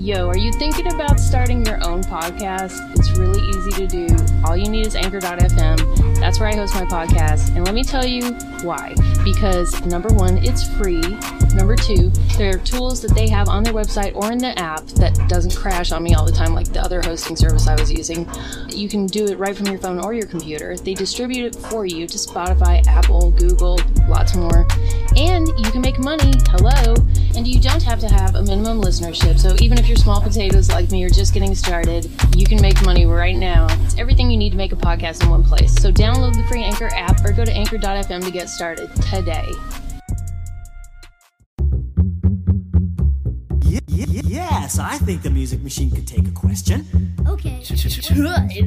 Yo, are you thinking about starting your own podcast? It's really easy to do. All you need is anchor.fm. That's where I host my podcast. And let me tell you why. Because number one, it's free. Number two, there are tools that they have on their website or in the app that doesn't crash on me all the time like the other hosting service I was using. You can do it right from your phone or your computer. They distribute it for you to Spotify, Apple, Google, lots more. And you can make money. Hello. And you don't have to have a minimum listenership. So even if you're small potatoes like me or just getting started, you can make money right now. It's everything you need to make a podcast in one place. So download the free Anchor app or go to anchor.fm to get started today. Yes, I think the music machine could take a question. Okay. Spectacular?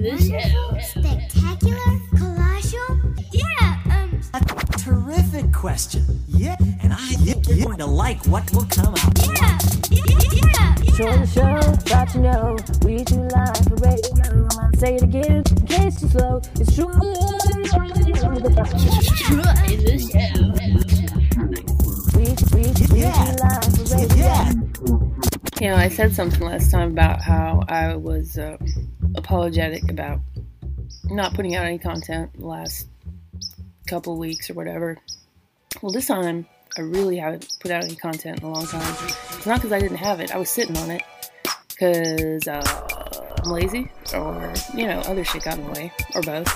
Question. Yeah, and I think you're going to like what will come out. yeah, yeah, yeah, yeah. Show the show, got to know. We do live for radio. Say it again, in case too slow. It's true. We, we, we too Yeah. live for radio. Yeah, You know, I said something last time about how I was uh, apologetic about not putting out any content the last couple weeks or whatever. Well, this time I really haven't put out any content in a long time. It's not because I didn't have it; I was sitting on it because uh, I'm lazy, or you know, other shit got in the way, or both.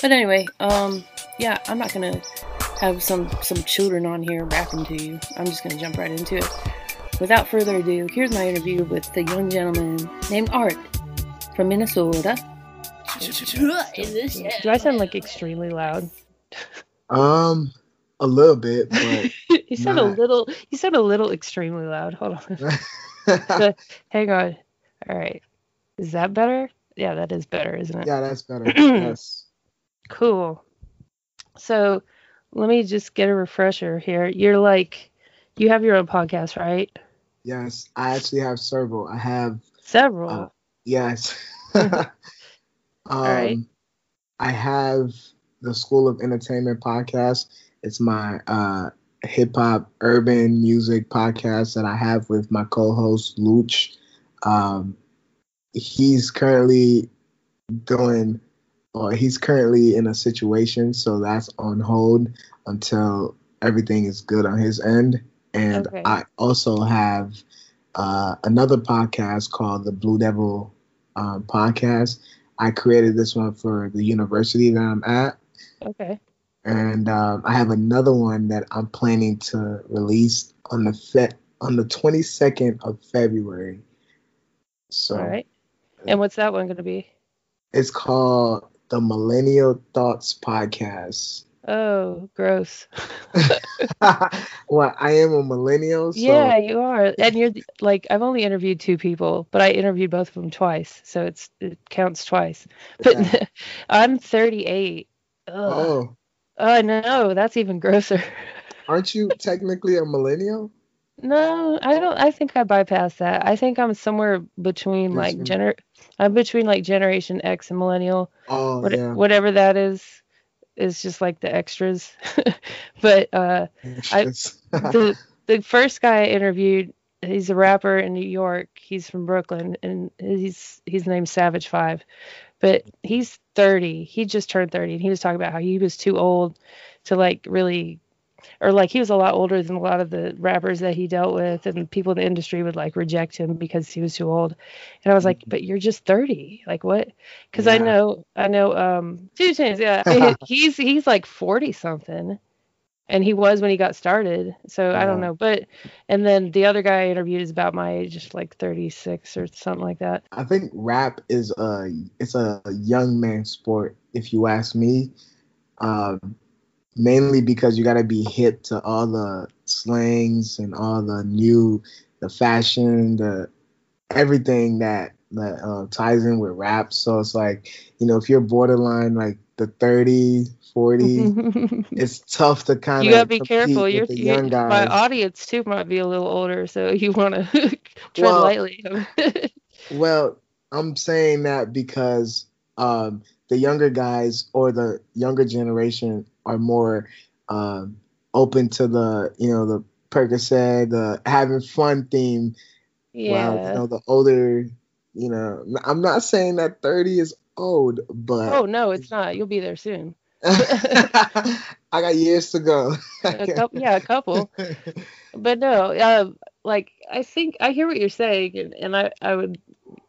But anyway, um, yeah, I'm not gonna have some some children on here rapping to you. I'm just gonna jump right into it. Without further ado, here's my interview with the young gentleman named Art from Minnesota. Do I sound like extremely loud? Um, a little bit, but you sound a little. You said a little extremely loud. Hold on. Hang on. All right. Is that better? Yeah, that is better, isn't it? yeah, that's better. yes. Cool. So let me just get a refresher here. You're like, you have your own podcast, right? Yes, I actually have several. I have Several. Uh, yes. um, right. I have the School of Entertainment podcast. It's my uh, hip hop urban music podcast that I have with my co-host Luch. Um, he's currently doing, or he's currently in a situation, so that's on hold until everything is good on his end. And Okay. I also have uh, another podcast called the Blue Devil um, Podcast. I created this one for the university that I'm at, okay. And um, I have another one that I'm planning to release on the fe- on the 22nd of February. So All right. And what's that one going to be? it's called the Millennial Thoughts Podcast. Oh, gross. well, I am a millennial, so yeah, you are. And you're like, I've only interviewed two people, but I interviewed both of them twice. So it's it counts twice. But Yeah. I'm 38. Ugh. oh, Oh, no, that's even grosser. aren't you technically a millennial? No, I don't. I think I bypassed that. I think I'm somewhere between like gener. I'm between like Generation X and Millennial. Oh, What, yeah. Whatever that is, is just like the extras. but uh, I- the the first guy I interviewed, he's a rapper in New York. He's from Brooklyn, and he's he's named Savage Five, but he's 30. He just turned 30, and he was talking about how he was too old to like really, or like he was a lot older than a lot of the rappers that he dealt with, and people in the industry would like reject him because he was too old. And I was like, but you're just 30. Like what? Because I know I know um two chains. Yeah, he's he's like 40 something and he was when he got started. So I don't know, but and then the other guy I interviewed is about my age, just like 36 or something like that. I think rap is a it's a young man sport, if you ask me. Um, mainly because you got to be hip to all the slangs and all the new, the fashion, the everything that that uh, ties in with rap. So it's like, you know, if you're borderline like the 30, 40, it's tough to kind of you gotta be careful. You're, the you young guys. my audience too might be a little older, so you want to tread Well, lightly. Well, I'm saying that because um, the younger guys or the younger generation are more um, open to the, you know, the Percocet, the having fun theme. Yeah. Well, you know, the older, you know, I'm not saying that 30 is old, but oh no, it's not. You'll be there soon. I got years to go. A couple, yeah, a couple. But no, uh, like I think I hear what you're saying, and, and I I would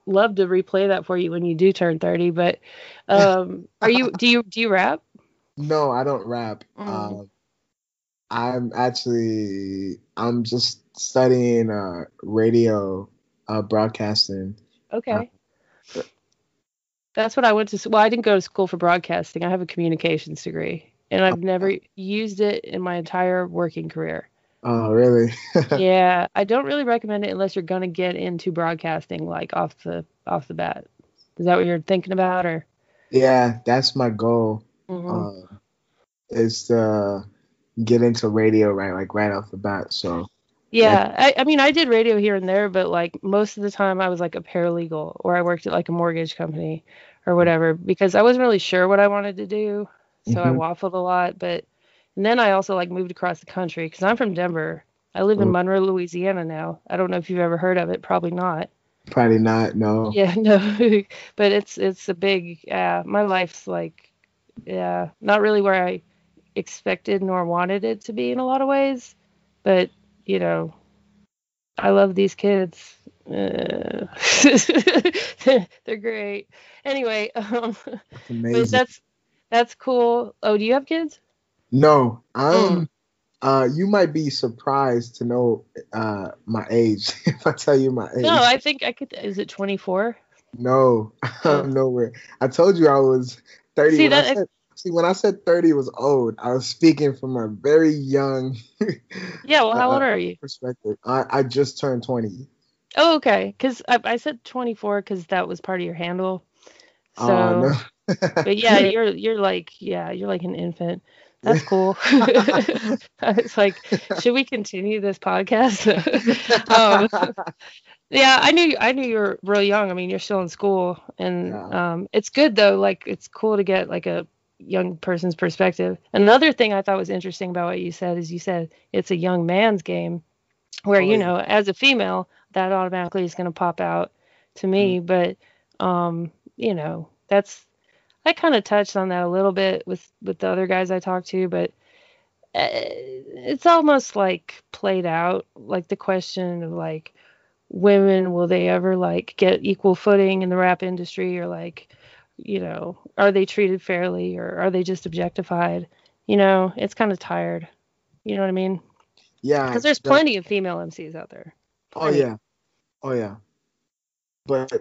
love to replay that for you when you do turn 30. But um, are you do you do you rap? No, I don't rap. Mm. Um, I'm actually I'm just studying uh, radio uh, broadcasting. Okay. That's what I went to. Well, I didn't go to school for broadcasting. I have a communications degree, and I've never used it in my entire working career. Oh, really? yeah, I don't really recommend it unless you're gonna get into broadcasting, like off the off the bat. Is that what you're thinking about, or? yeah, that's my goal. Mhm. Uh, is to get into radio right, like right off the bat. So Yeah, I, I mean, I did radio here and there, but like most of the time I was like a paralegal or I worked at like a mortgage company or whatever because I wasn't really sure what I wanted to do. So I Mhm. waffled a lot. But and then I also like moved across the country because I'm from Denver. I live in Mm. Monroe, Louisiana now. I don't know if you've ever heard of it. Probably not. probably not. No. Yeah, no, but it's it's a big. Yeah, my life's like, yeah, not really where I expected nor wanted it to be in a lot of ways. But you know, I love these kids. Uh, they're great. Anyway, um, That's but that's that's cool. Oh, do you have kids? No, I'm. Mm. Uh, you might be surprised to know uh my age if I tell you my age. No, I think I could. Is it 24? No, I'm nowhere. I told you I was 30. See, when I that- said, see, when I said 30 was old, I was speaking from a very young Yeah. Well, how Uh, old are you? perspective. I, I just turned 20. Oh, okay. Because I, I said 24 because that was part of your handle. So, Oh, no. but yeah, you're you're like yeah, you're like an infant. That's cool. it's like, should we continue this podcast? um, yeah, I knew I knew you were real young. I mean, you're still in school, and Yeah. um, it's good though. Like, it's cool to get like a young person's perspective. Another thing I thought was interesting about what you said is you said it's a young man's game, where you know, as a female, that automatically is going to pop out to Mm-hmm. me. But um, you know, that's I kind of touched on that a little bit with with the other guys I talked to, but uh, it's almost like played out, like the question of like women will they ever like get equal footing in the rap industry or like you know are they treated fairly or are they just objectified you know it's kind of tired you know what i mean yeah. because there's the- plenty of female mcs out there Oh, yeah. Oh, yeah. But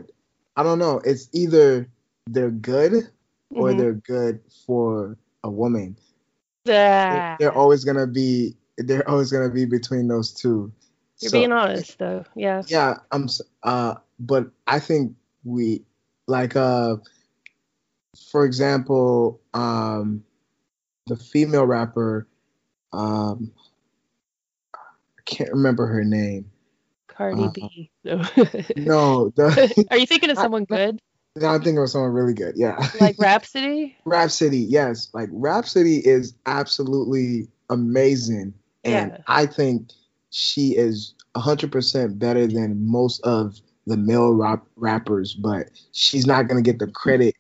I don't know. It's either they're good or Mhm. they're good for a woman. Ah, They're always going to be. They're always gonna be between those two. you're So- being honest though yeah yeah i'm uh but i think we like uh for example um the female rapper um can't remember her name cardi Uh, b No. no the are you thinking of I- someone good no, i'm thinking of someone really good yeah like rhapsody rhapsody yes like rhapsody is absolutely amazing and Yeah. i think she is 100% better than most of the male rap- rappers but she's not going to get the credit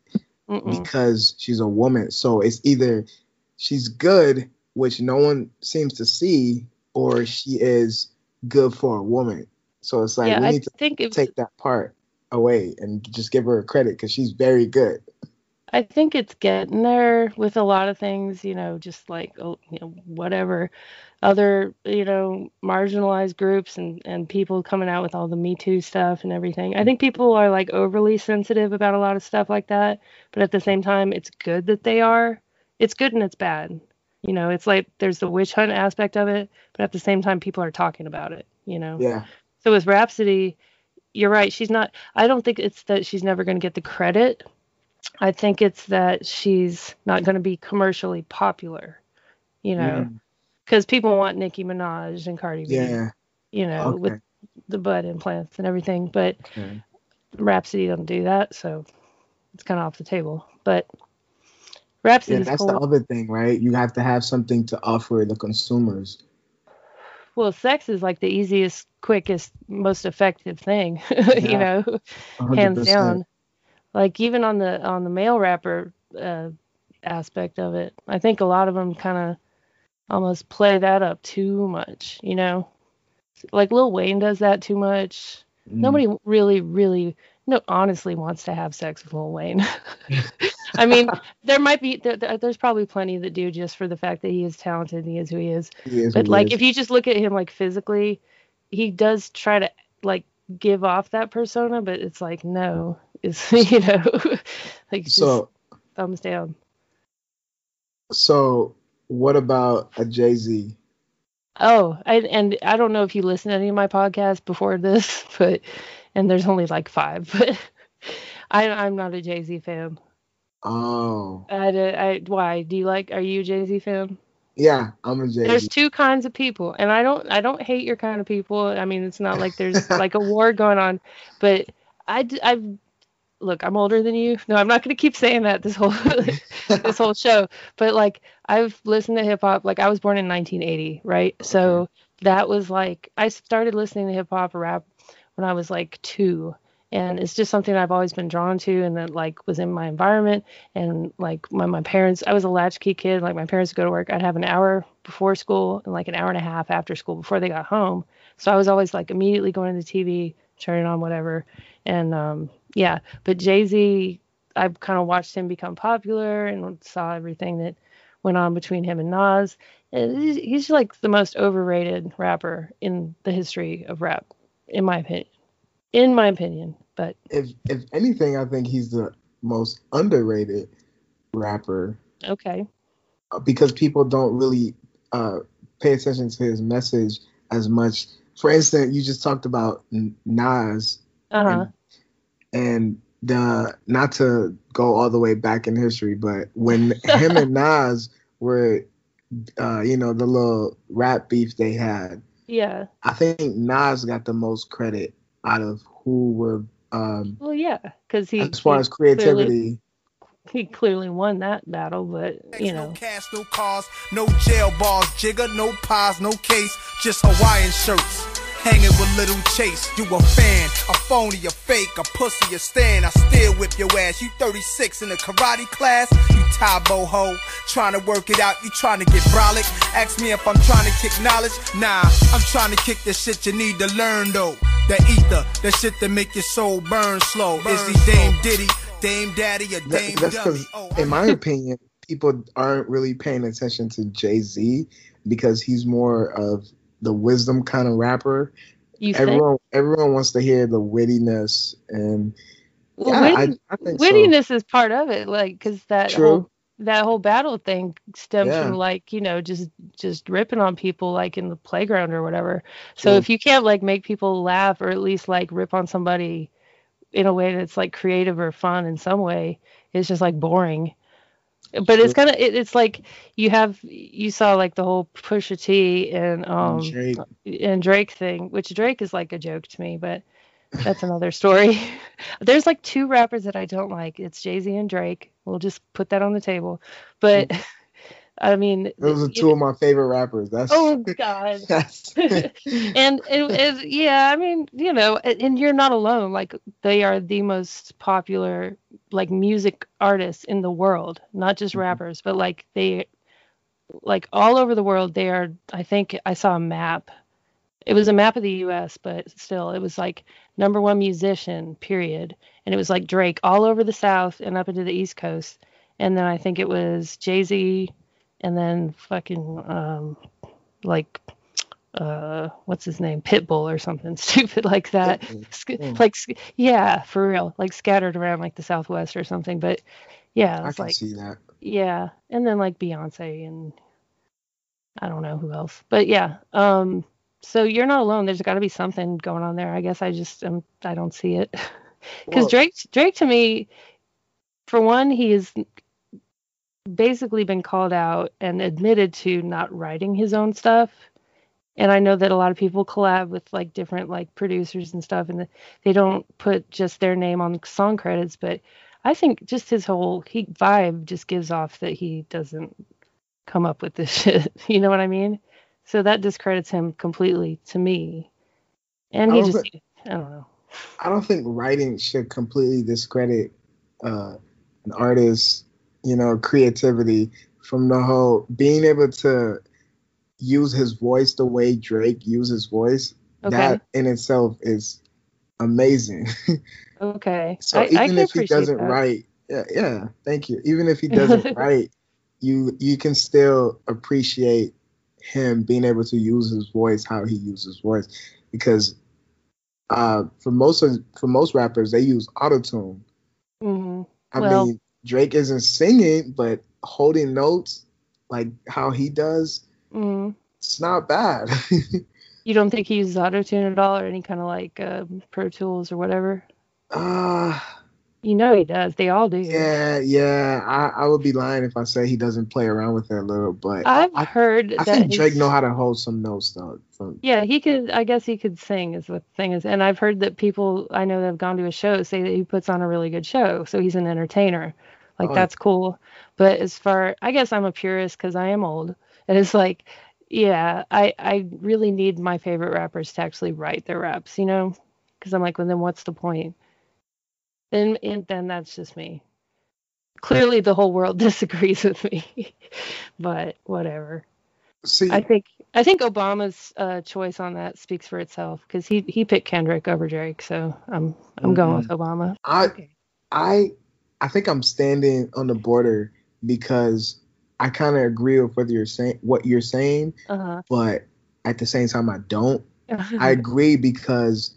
Mm-mm. because she's a woman so it's either she's good which no one seems to see or she is good for a woman so it's like yeah we i need to think take that part away and just give her credit because she's very good I think it's getting there with a lot of things, you know, just like oh, you know whatever other you know marginalized groups and and people coming out with all the Me Too stuff and everything. I think people are like overly sensitive about a lot of stuff like that, but at the same time, it's good that they are. It's good and it's bad. You know, it's like there's the witch hunt aspect of it, but at the same time, people are talking about it. You know. yeah So with Rhapsody, you're right. She's not. I don't think it's that she's never going to get the credit. I think it's that she's not going to be commercially popular. You know, Mm, because people want Nicki Minaj and Cardi B. yeah You know, okay with the butt implants and everything. But okay. Rhapsody don't do that, so it's kind of off the table. But Yeah, that's cool. the other thing, right? You have to have something to offer the consumers. well, sex is like the easiest, quickest, most effective thing, you Yeah. know, hands down. Like even on the on the male rapper uh, aspect of it, I think a lot of them kind of almost play that up too much, you know. Like Lil Wayne does that too much. Mm. Nobody really, really, no, honestly wants to have sex with Lil Wayne. I mean, there might be, there, there- there's probably plenty that do just for the fact that he is talented and he is who he is. He is But like, is. if you just look at him like physically, he does try to like give off that persona, but it's like no, it's you know, like just so thumbs down. so what about a Jay Z? Oh, I, and I don't know if you listen to any of my podcasts before this, but and there's only like five, but I, I'm not a Jay Z fan. Oh I, I, why? Do you like? Are you a Jay Z fan? yeah, I'm a Jay There's two kinds of people, and I don't, I don't hate your kind of people. I mean, it's not like there's like a war going on, but I, I've look, I'm older than you. No, I'm not going to keep saying that this whole this whole show. But like I've listened to hip hop like I was born in 1980, right? So that was like I started listening to hip hop or rap when I was like 2 and it's just something I've always been drawn to and that like was in my environment and like when my parents I was a latchkey kid like my parents would go to work I'd have an hour before school and like an hour and a half after school before they got home so I was always like immediately going to the TV turning on whatever and um yeah but Jay-Z I've kind of watched him become popular and saw everything that went on between him and Nas. And he's, he's like the most overrated rapper in the history of rap, in my opinion. In my opinion, but If if anything, I think he's the most underrated rapper okay. uh, because people don't really uh, pay attention to his message as much. For instance, you just talked about Nas Uh huh. and the not to go all the way back in history, but when him and Nas were, uh, you know, the little rap beef they had, Yeah. I think Nas got the most credit out of who were um, Well, yeah, because he as far he as creativity. he clearly won that battle, but you know. no know, cash, no cars, no jail bars, jigger, no pies, no case, just Hawaiian shirts. Hanging with little Chase, you a fan, a phony, a fake, a pussy, a stand. I still whip your ass. You 36 in a karate class, you tie boho. Trying to work it out, you trying to get brolic. Ask me if I'm trying to kick knowledge. Nah, I'm trying to kick the shit you need to learn though. That ether, that shit that make your soul burn slow. Is he Dame Diddy, Dame Daddy, or That- Dame that's Dummy? because, Oh, in my opinion, people aren't really paying attention to Jay Z because he's more of the wisdom kind of rapper. you think Everyone, everyone wants to hear the wittiness and well, yeah, I, witty- I think so. wittiness is part of it, like because that True. whole that whole battle thing stems Yeah. from like you know just just ripping on people like in the playground or whatever so True. if you can't like make people laugh or at least like rip on somebody in a way that's like creative or fun in some way it's just like boring but it's kind of it, it's like you have you saw like the whole Pusha T and um Drake. and Drake thing, which Drake is like a joke to me, but that's another story. There's like two rappers that I don't like. It's Jay Z and Drake. We'll just put that on the table. But I mean, Those are two of my favorite rappers. That's Oh God. that's and it, it, yeah, I mean, you know, and you're not alone. Like they are the most popular like music artists in the world, not just mm-hmm. rappers, but like they like all over the world they are I think I saw a map. It was a map of the US, but still it was like number 1 musician, period. And it was like Drake all over the south and up into the east coast. And then I think it was Jay-Z and then fucking um like uh what's his name? Pitbull or something stupid like that. Mm. like yeah for real. Like scattered around like the southwest or something. But yeah I can like see that. yeah. And then like beyonce and i don't know who else. But yeah um so you're not alone. There's got to be something going on there. I guess i just um, i don't see it. Because drake drake to me for one he has basically been called out and admitted to not writing his own stuff and i know that a lot of people collab with like different like producers and stuff and they don't put just their name on song credits but i think just his whole he vibe just gives off that he doesn't come up with this shit you know what i mean So that discredits him completely to me. And he don't just, thi- I don't know. I don't think writing should completely discredit uh, an artist's, you know, creativity from the whole being able to use his voice the way Drake uses voice. Okay. That in itself is amazing. Okay. so I, I even can if he doesn't that. write, yeah, yeah, thank you. Even if he doesn't write, you you can still appreciate him being able to use his voice how he uses voice because uh for most of for most rappers they use autotune hmm I Well- mean, Drake isn't singing, but holding notes like how he does, hmm it's not bad. You don't think he uses autotune at all or any kind of like um, Pro Tools or whatever? uh, You know he does. They all do. yeah, yeah. I, I would be lying if I say he doesn't play around with it a little, but I've I, heard I that think Drake know how to hold some notes though. From Yeah, he could. I guess he could sing, is what the thing is. And I've heard that people I know that have gone to his show say that he puts on a really good show. So he's an entertainer. Like Oh, that's cool. But as far, I guess I'm a purist because I am old, and it's like, yeah, I I really need my favorite rappers to actually write their raps, you know? Because I'm like, well, then what's the point? And and then that's just me. Clearly, the whole world disagrees with me, but whatever. see, I think I think Obama's uh, choice on that speaks for itself because he he picked Kendrick over Drake, so I'm I'm going with Obama. I Okay. I I think I'm standing on the border because I kind of agree with what you're saying, what you're saying, Uh but at the same time I don't. I agree because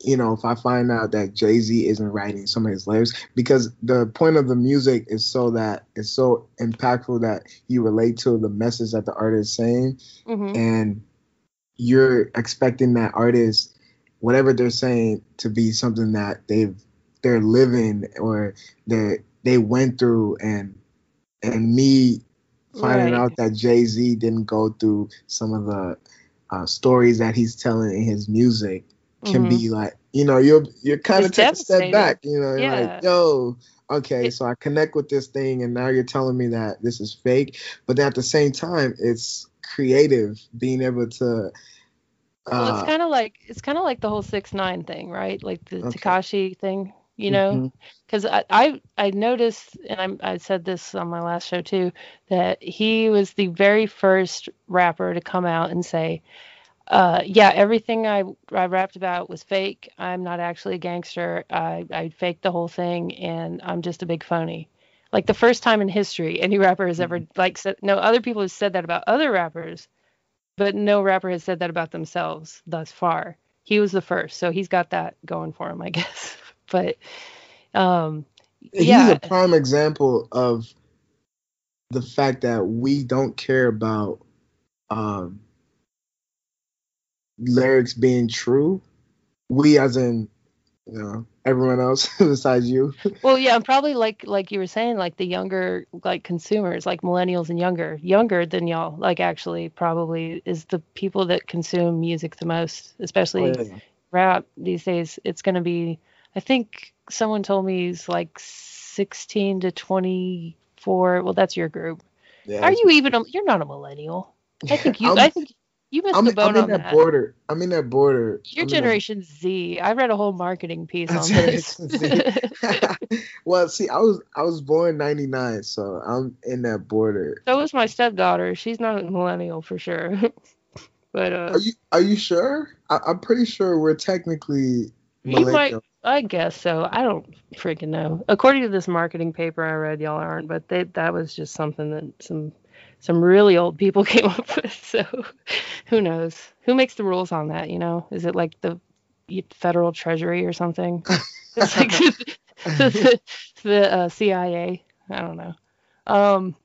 you know if I find out that Jay Z isn't writing some of his lyrics because the point of the music is so that it's so impactful that you relate to the message that the artist is saying hmm and you're expecting that artist whatever they're saying to be something that they've they're living or they they went through and and me finding Right. out that Jay Z didn't go through some of the uh, stories that he's telling in his music can Mhm. be like, you know, you're you're kind of take a step back, you know, you're Yeah. like, yo, okay, It- so I connect with this thing, and now you're telling me that this is fake, but at the same time, it's creative being able to. Well, Uh, it's kind of like it's kind of like the whole six nine thing, right? Like the Okay. Takashi thing, you know? because I, I I noticed, and I'm, I said this on my last show too, that he was the very first rapper to come out and say, uh, "Yeah, everything I I rapped about was fake. I'm not actually a gangster. I I faked the whole thing, and I'm just a big phony." Like the first time in history any rapper has ever like said. No other people have said that about other rappers, but no rapper has said that about themselves thus far. He was the first, so he's got that going for him, I guess. but um he's a prime example of the fact that we don't care about um, lyrics being true. We, as in, you know, everyone else besides you. well yeah and probably like like you were saying like the younger like consumers like millennials and younger younger than y'all like actually probably is the people that consume music the most especially Oh, yeah. rap these days it's going to be i think someone told me he's like 16 to 24 well that's your group Yeah, are you even a, you're not a millennial i think you I'm- i think you missed I'm, the boat I'm in on that, that border. I'm in that border. Your I'm generation Z. I read a whole marketing piece on this. Well, see, I was I was born '99, so I'm in that border. so was my stepdaughter. She's not a millennial for sure. but uh, Are you Are you sure? I, I'm pretty sure we're technically you might. I guess so. I don't freaking know. According to this marketing paper I read, y'all aren't, but they, that was just something that some some really old people came up with. So who knows? Who makes the rules on that? You know, is it like the federal treasury or something? It's like the, the uh, CIA. I don't know. Um,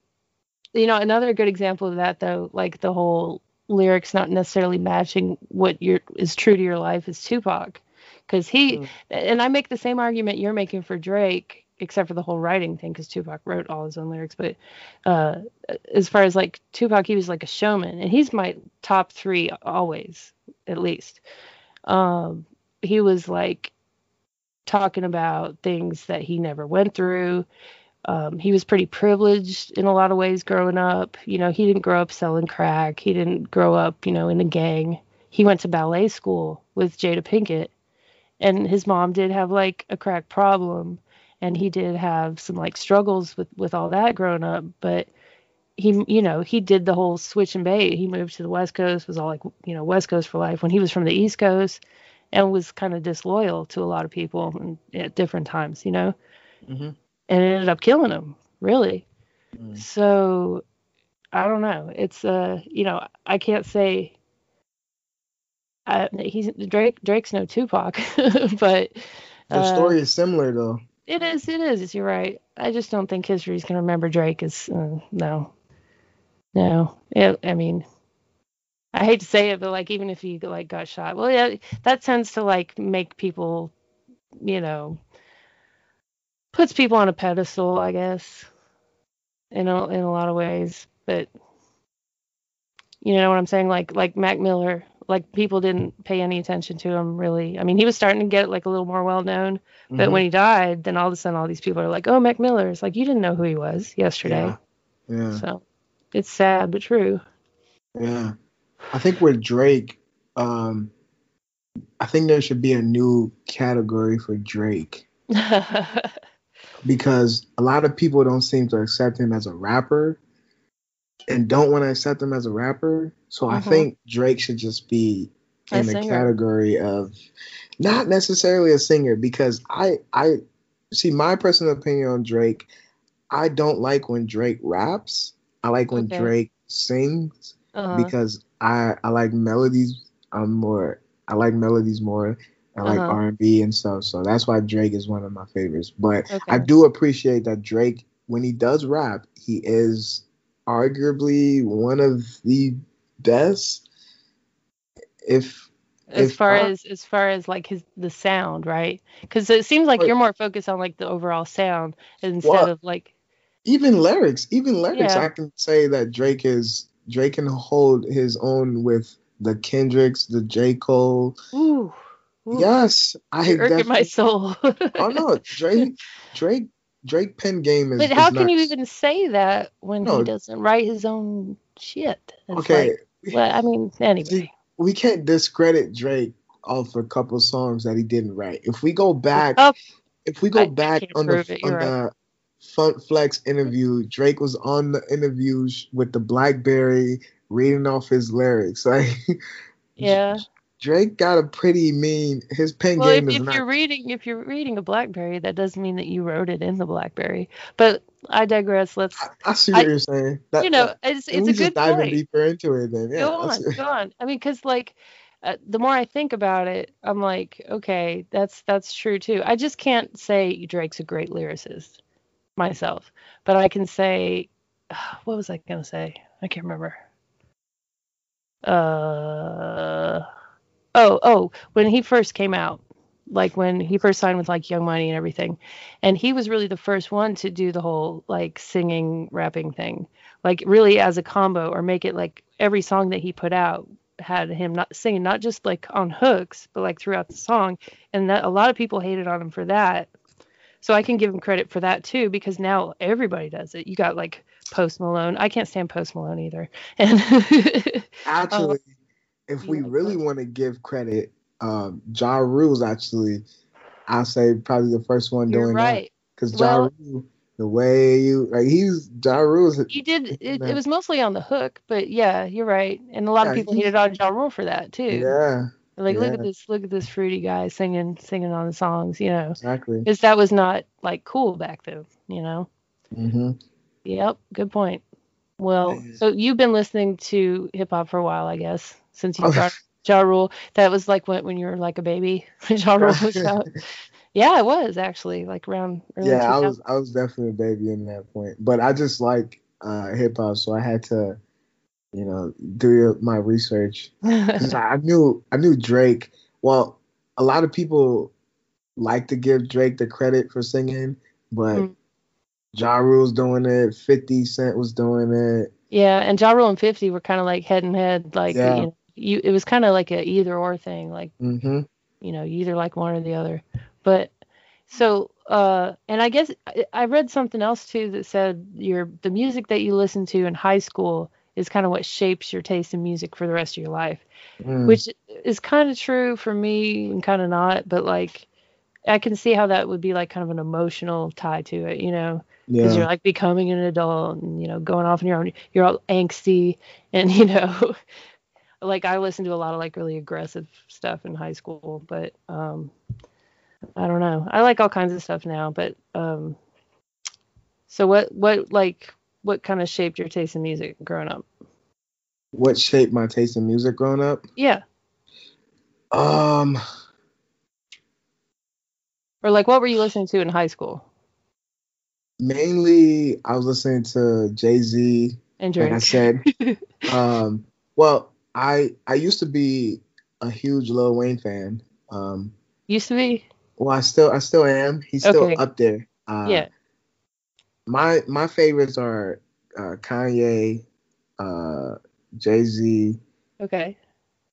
you know, another good example of that though, like the whole lyrics not necessarily matching what your is true to your life is Tupac, because he Mm. and I make the same argument you're making for Drake, except for the whole writing thing, because Tupac wrote all his own lyrics. But uh, as far as like Tupac, he was like a showman, and he's my top three always, at least. Um, he was like talking about things that he never went through um, he was pretty privileged in a lot of ways growing up. You know, he didn't grow up selling crack. He didn't grow up, you know, in a gang. He went to ballet school with Jada Pinkett, and his mom did have like a crack problem, and he did have some like struggles with with all that growing up. But he, you know, he did the whole switch and bait. He moved to the West Coast, was all like, you know, West Coast for life. When he was from the East Coast, and was kind of disloyal to a lot of people at different times, you know Mhm. and it ended up killing him really Mm. so i don't know it's uh you know i can't say I, he's drake drake's no tupac but The uh, story is similar though. it is it is you're right. I just don't think history's going to remember drake as uh, no. No. It, i mean i hate to say it but like even if he like got shot well yeah that tends to like make people you know puts people on a pedestal i guess in a, in a lot of ways but you know what i'm saying? Like like mac miller like people didn't pay any attention to him really i mean he was starting to get like a little more well known but Mhm. when he died, then all of a sudden all these people are like, "Oh, Mac Miller." It's like you didn't know who he was yesterday. Yeah. Yeah. So it's sad but true. Yeah. I think with Drake, um, I think there should be a new category for Drake because a lot of people don't seem to accept him as a rapper and don't want to accept him as a rapper. So I Mhm. think Drake should just be A in the category of not necessarily a singer because I I see my personal opinion on Drake. I don't like when Drake raps. I like when Okay. Drake sings uh-huh. because I I like melodies. I'm more I like melodies more. I like Uh-huh. R and stuff. So that's why Drake is one of my favorites. But I do appreciate that Drake, when he does rap, he is arguably one of the best. If as if far I- as as far as like his the sound, right? Because it seems like you're more focused on like the overall sound instead Well, of like even lyrics, even lyrics, Yeah. I can say that Drake is Drake can hold his own with the Kendricks, the J Cole. ooh, ooh Yes, I irking my soul. Oh no, Drake, Drake, Drake pen game is. but is how can you even say that when No. he doesn't write his own shit? It's Okay, like, well, I mean, anyway. See, we can't discredit Drake off a couple songs that he didn't write. If we go back, Oh, if we go I- back on the it, on you're the Fun Flex interview, Drake was on the interview with the BlackBerry reading off his lyrics. Like, yeah. Drake got a pretty mean. His pen Well, if, game is if not. you're reading if you're reading a BlackBerry, that doesn't mean that you wrote it in the BlackBerry. But I digress. Let's I, I see what I- you're saying. That, you know, that- it's it's a just good diving point. deeper into it. Then yeah, go on, go on. I mean, because like uh, the more I think about it, I'm like, okay, that's that's true too. I just can't say Drake's a great lyricist myself, but I can say, what was I gonna say? I can't remember. Uh oh oh when he first came out like when he first signed with like young money and everything and he was really the first one to do the whole like singing rapping thing. Like really as a combo or make it like every song that he put out had him not singing not just like on hooks but like throughout the song and that a lot of people hated on him for that. So i can give him credit for that too because now everybody does it. You got like post malone. I can't stand post malone either. And Actually, if we really want to give credit, um, Ja Rule's actually, I'll say probably the first one you're doing right Because Ja Well- Rule, the way you like, he's Ja Rule's. He did. It, it was mostly on the hook, but yeah, you're right. And a lot of people hated on Ja Rule for that too. Yeah, like, look at this, look at this fruity guy singing, singing on the songs, you know, exactly. because that was not like cool back then, you know. hmm Yep, good point. Well, Yeah. so you've been listening to hip hop for a while, I guess, since you Oh. brought Ja Rule. That was like when when you were like a baby. ja Rule was out. Yeah, it was actually like around early Yeah, I was I was definitely a baby in that point, but I just like uh, hip hop, so I had to, you know, do my research. I knew I knew Drake. Well, a lot of people like to give Drake the credit for singing, but Mm. Ja Rule's doing it. Fifty Cent was doing it. Yeah, and Ja Rule and 50 were kind of like head and head. Like, Yeah. you know, you, it was kind of like a either or thing. Like, hmm you know, you either like one or the other. But So, uh, and I guess I, I read something else too that said your the music that you listen to in high school is kind of what shapes your taste in music for the rest of your life, Mm. which is kind of true for me and kind of not. But like, I can see how that would be like kind of an emotional tie to it, you know, because yeah. you're like becoming an adult and you know going off on your own. You're all angsty and you know, like I listened to a lot of like really aggressive stuff in high school, but um, I don't know. I like all kinds of stuff now, but um, so what what like what kind of shaped your taste in music growing up? what shaped my taste in music growing up? Yeah, Um, or like what were you listening to in high school? mainly I was listening to Jay Z. And Like I said, um, well, I I used to be a huge Lil Wayne fan. Um, Used to be. well, I still I still am. He's still Okay. up there. Uh, yeah. My my favorites are uh, Kanye, uh, Jay Z, Okay.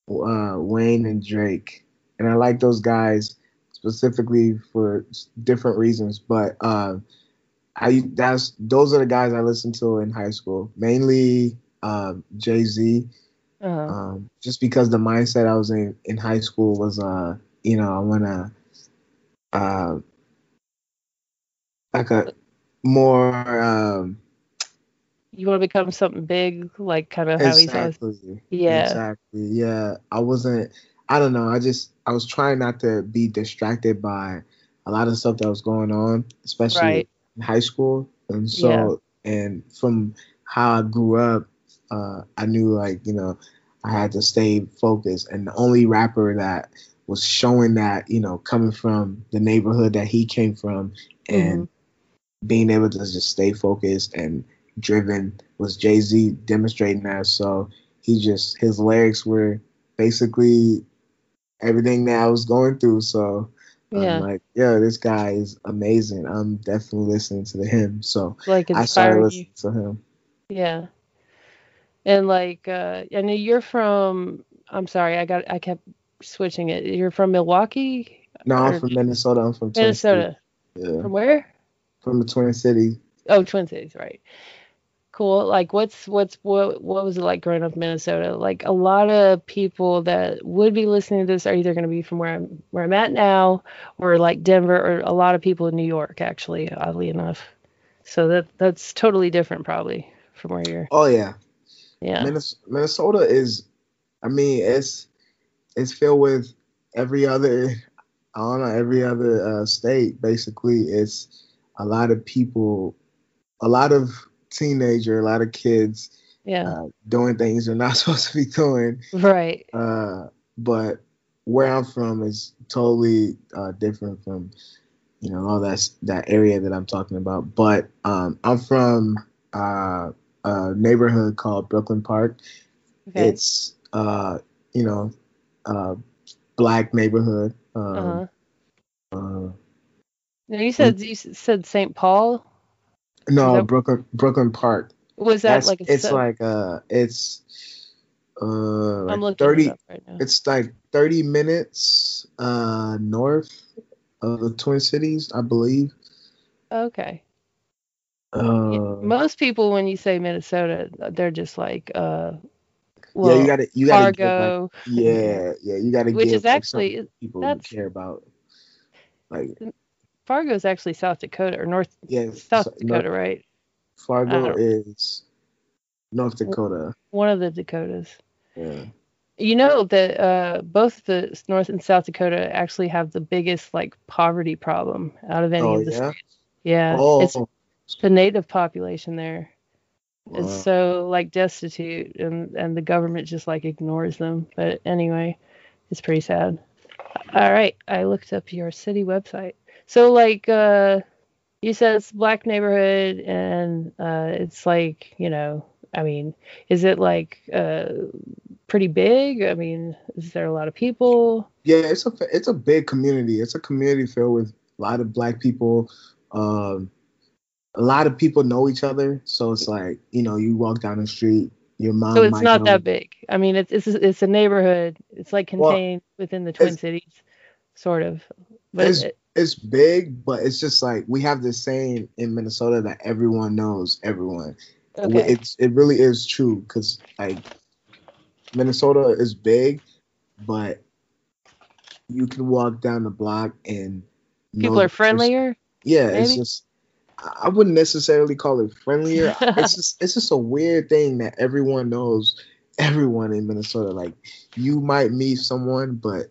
uh, Wayne, and Drake, and I like those guys specifically for different reasons. But uh, I that's those are the guys I listened to in high school, mainly um, Jay Z. Uh-huh. um, just because the mindset I was in in high school was, uh, you know, I want to, uh, like a more um, you want to become something big, like kind of how he says. exactly, Yeah. exactly, yeah. I wasn't, I don't know. I just I was trying not to be distracted by a lot of stuff that was going on, especially Right. in high school, and so and from how I grew up, uh, I knew like you know I had to stay focused, and the only rapper that was showing that you know coming from the neighborhood that he came from and being able to just stay focused and driven was Jay Z demonstrating that. So he just his lyrics were basically everything that I was going through. So Yeah. I'm like, yeah, this guy is amazing. I'm definitely listening to him. So Like I started inspire you. listening to him. Yeah. And like uh I know you're from I'm sorry, I got I kept switching it. You're from Milwaukee? No, I'm from Minnesota. I'm from Minnesota. Yeah, From where? from the Twin Cities. Oh, Twin Cities, right. Cool. Like what's what's what what was it like growing up in Minnesota? Like a lot of people that would be listening to this are either going to be from where I'm where I'm at now or like Denver or a lot of people in New York actually, oddly enough. So that that's totally different probably from where you're. Oh yeah, Yeah. Minnesota is, I mean, it's it's filled with every other, I don't know, every other uh, state. Basically, it's a lot of people, a lot of teenager, a lot of kids Yeah. uh, doing things they're not supposed to be doing. Right. Uh, but where I'm from is totally uh, different from, you know, all that that area that I'm talking about. But um, I'm from uh, a neighborhood called Brooklyn Park. Okay. It's uh, you know, uh, black neighborhood. Um, uh-huh. uh, Now you said you said St. Paul. no, Nope. Brooklyn Brooklyn Park. Was that That's like a it's sub- like uh, it's uh, I'm looking thirty. it up right now. It's like 30 minutes uh, north of the Twin Cities, I believe. Okay. Uh, Most people, when you say Minnesota, they're just like, uh, yeah, well, you gotta, you gotta, give, like, Fargo, yeah, yeah, you gotta which is actually people that's- care about. Like, Fargo is actually South Dakota or North yeah, South so- Dakota, North- right? Fargo is North Dakota. One of the Dakotas. Yeah. You know that uh, both the North and South Dakota actually have the biggest like poverty problem out of any Oh of the yeah. states. Yeah, Oh, it's the native population there is wow. so like destitute, and and the government just like ignores them. But anyway, it's pretty sad. All right, I looked up your city website. So like uh, you said it's a black neighborhood, and uh, it's like you know, I mean, is it like uh, pretty big? I mean, is there a lot of people? Yeah, it's a it's a big community. It's a community filled with a lot of black people. Um, a lot of people know each other, so it's like you know, you walk down the street, your mom. So it's not know- that big. I mean, it's it's it's a neighborhood. It's like Well, contained within the Twin Cities, sort of. But It's it, it's big, but it's just like we have this saying in Minnesota that everyone knows everyone. Okay. It's it really is true because like Minnesota is big, but you can walk down the block and People are friendlier. Yeah, it's just I wouldn't necessarily call it friendlier. it's just it's just a weird thing that everyone knows everyone in Minnesota. Like you might meet someone, but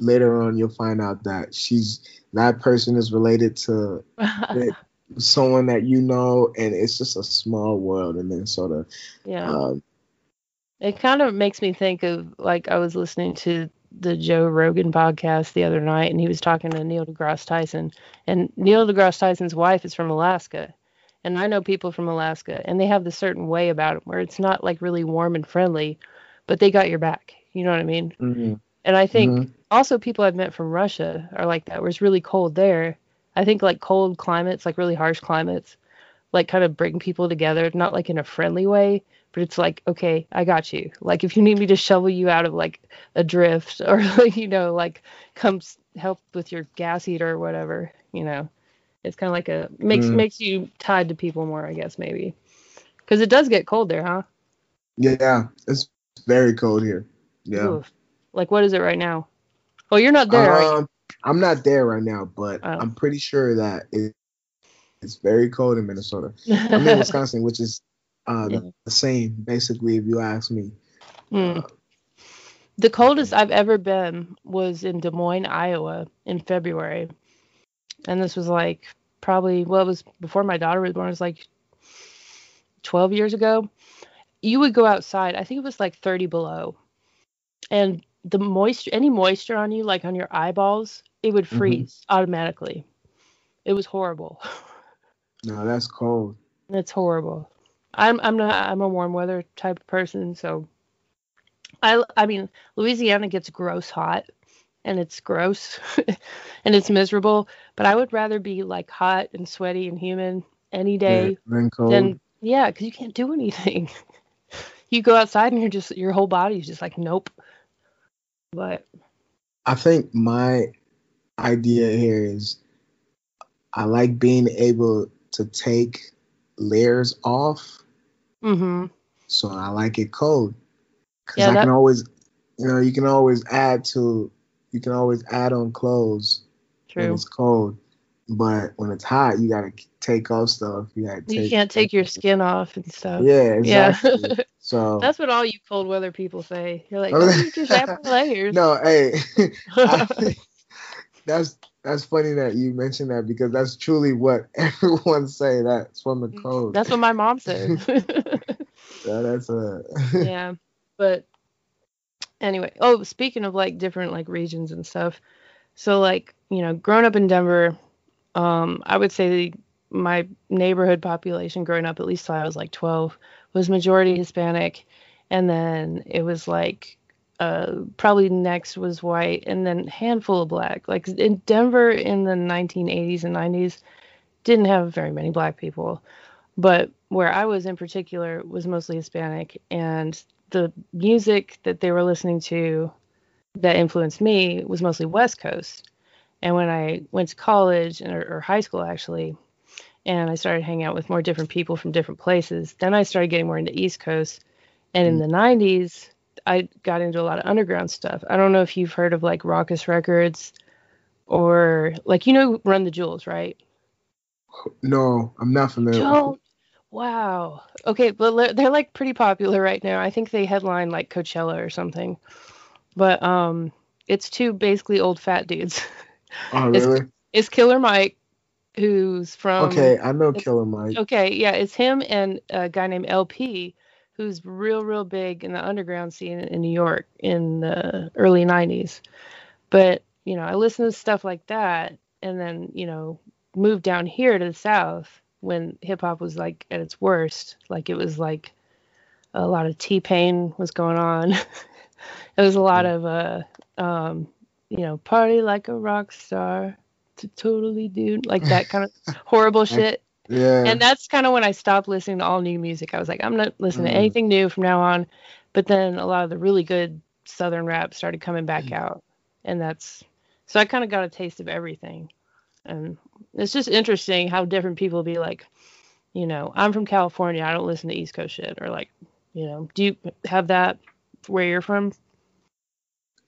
later on you'll find out that she's that person is related to that- someone that you know, and it's just a small world in Minnesota. yeah. Um, It kind of makes me think of like I was listening to the Joe Rogan podcast the other night, and he was talking to Neil deGrasse Tyson, and Neil deGrasse Tyson's wife is from Alaska, and I know people from Alaska, and they have this certain way about them where it's not like really warm and friendly, but they got your back. You know what I mean? mhm, And I think mhm. also people I've met from Russia are like that, where it's really cold there. I think like cold climates, like really harsh climates, like kind of bring people together, not like in a friendly way, but it's like, okay, I got you. Like if you need me to shovel you out of like a drift or like, you know, like come help with your gas heater or whatever, you know, it's kind of like a makes Mm. makes you tied to people more, I guess maybe, because it does get cold there, huh? yeah, it's very cold here. Yeah. Oof. Like what is it right now? Oh, you're not there, you? Um, I'm not there right now, but Oh. I'm pretty sure that it, it's very cold in Minnesota. I'm in Wisconsin, which is uh, Yeah. the same, basically, if you ask me. Hmm. The coldest I've ever been was in Des Moines, Iowa in February. And this was like probably, well, it was before my daughter was born. It was like 12 years ago. You would go outside, I think it was like 30 below. And the moisture, any moisture on you, like on your eyeballs, it would Mhm. freeze automatically. It was horrible. No, that's cold. It's horrible. I'm I'm not I'm a warm weather type of person, so I I mean Louisiana gets gross hot and it's gross and it's miserable, but I would rather be like hot and sweaty and humid any day Yeah, than yeah, cuz you can't do anything. you go outside and you're just your whole body's just like nope. But I think my idea here is I like being able to take layers off, mhm. so I like it cold. Because Yeah, I that- can always, you know, you can always add to, you can always add on clothes when it's cold. But when it's hot, you gotta take off stuff. You gotta take. You can't take your skin off and stuff. Yeah, Yeah. so That's what all you cold weather people say. You're like, Oh, you just have layers. no, hey, I- that's that's funny that you mentioned that because that's truly what everyone say. That's from the code. That's what my mom said. Yeah, that's a yeah. But anyway, oh, speaking of like different like regions and stuff. So like, you know, growing up in Denver, um, I would say my neighborhood population growing up at least till I was like 12 was majority Hispanic and then it was like uh, probably next was white and then handful of black. Like in Denver in the 1980s and 90s didn't have very many black people but where I was in particular was mostly Hispanic, and the music that they were listening to that influenced me was mostly West Coast. And when I went to college or, or high school, actually, and I started hanging out with more different people from different places, then I started getting more into East Coast. And in the 90s, I got into a lot of underground stuff. I don't know if you've heard of like Rawkus Records or like, you know, Run the Jewels, right? no. I'm not familiar. Don't. Wow. Okay, but they're, like pretty popular right now. I think they headline like Coachella or something. But um, it's two basically old fat dudes. Oh, It's- really? it's Killer Mike, who's from. okay, I know Killer Mike. Okay, yeah, it's him and a guy named El-P, who's real, real big in the underground scene in New York in the early 90s. But, you know, I listened to stuff like that and then, you know, moved down here to the South when hip hop was like at its worst. Like it was like a lot of T Pain was going on. it was a lot of, uh, um, you know, party like a rock star to totally dude, like that kind of horrible shit Yeah. and that's kind of when I stopped listening to all new music. I was like, I'm not listening Mm. to anything new from now on. But then a lot of the really good Southern rap started coming back Mm. out, and that's So I kind of got a taste of everything. And it's just interesting how different people be like, you know, I'm from California. I don't listen to East Coast shit. Or like, you know, do you have that where you're from?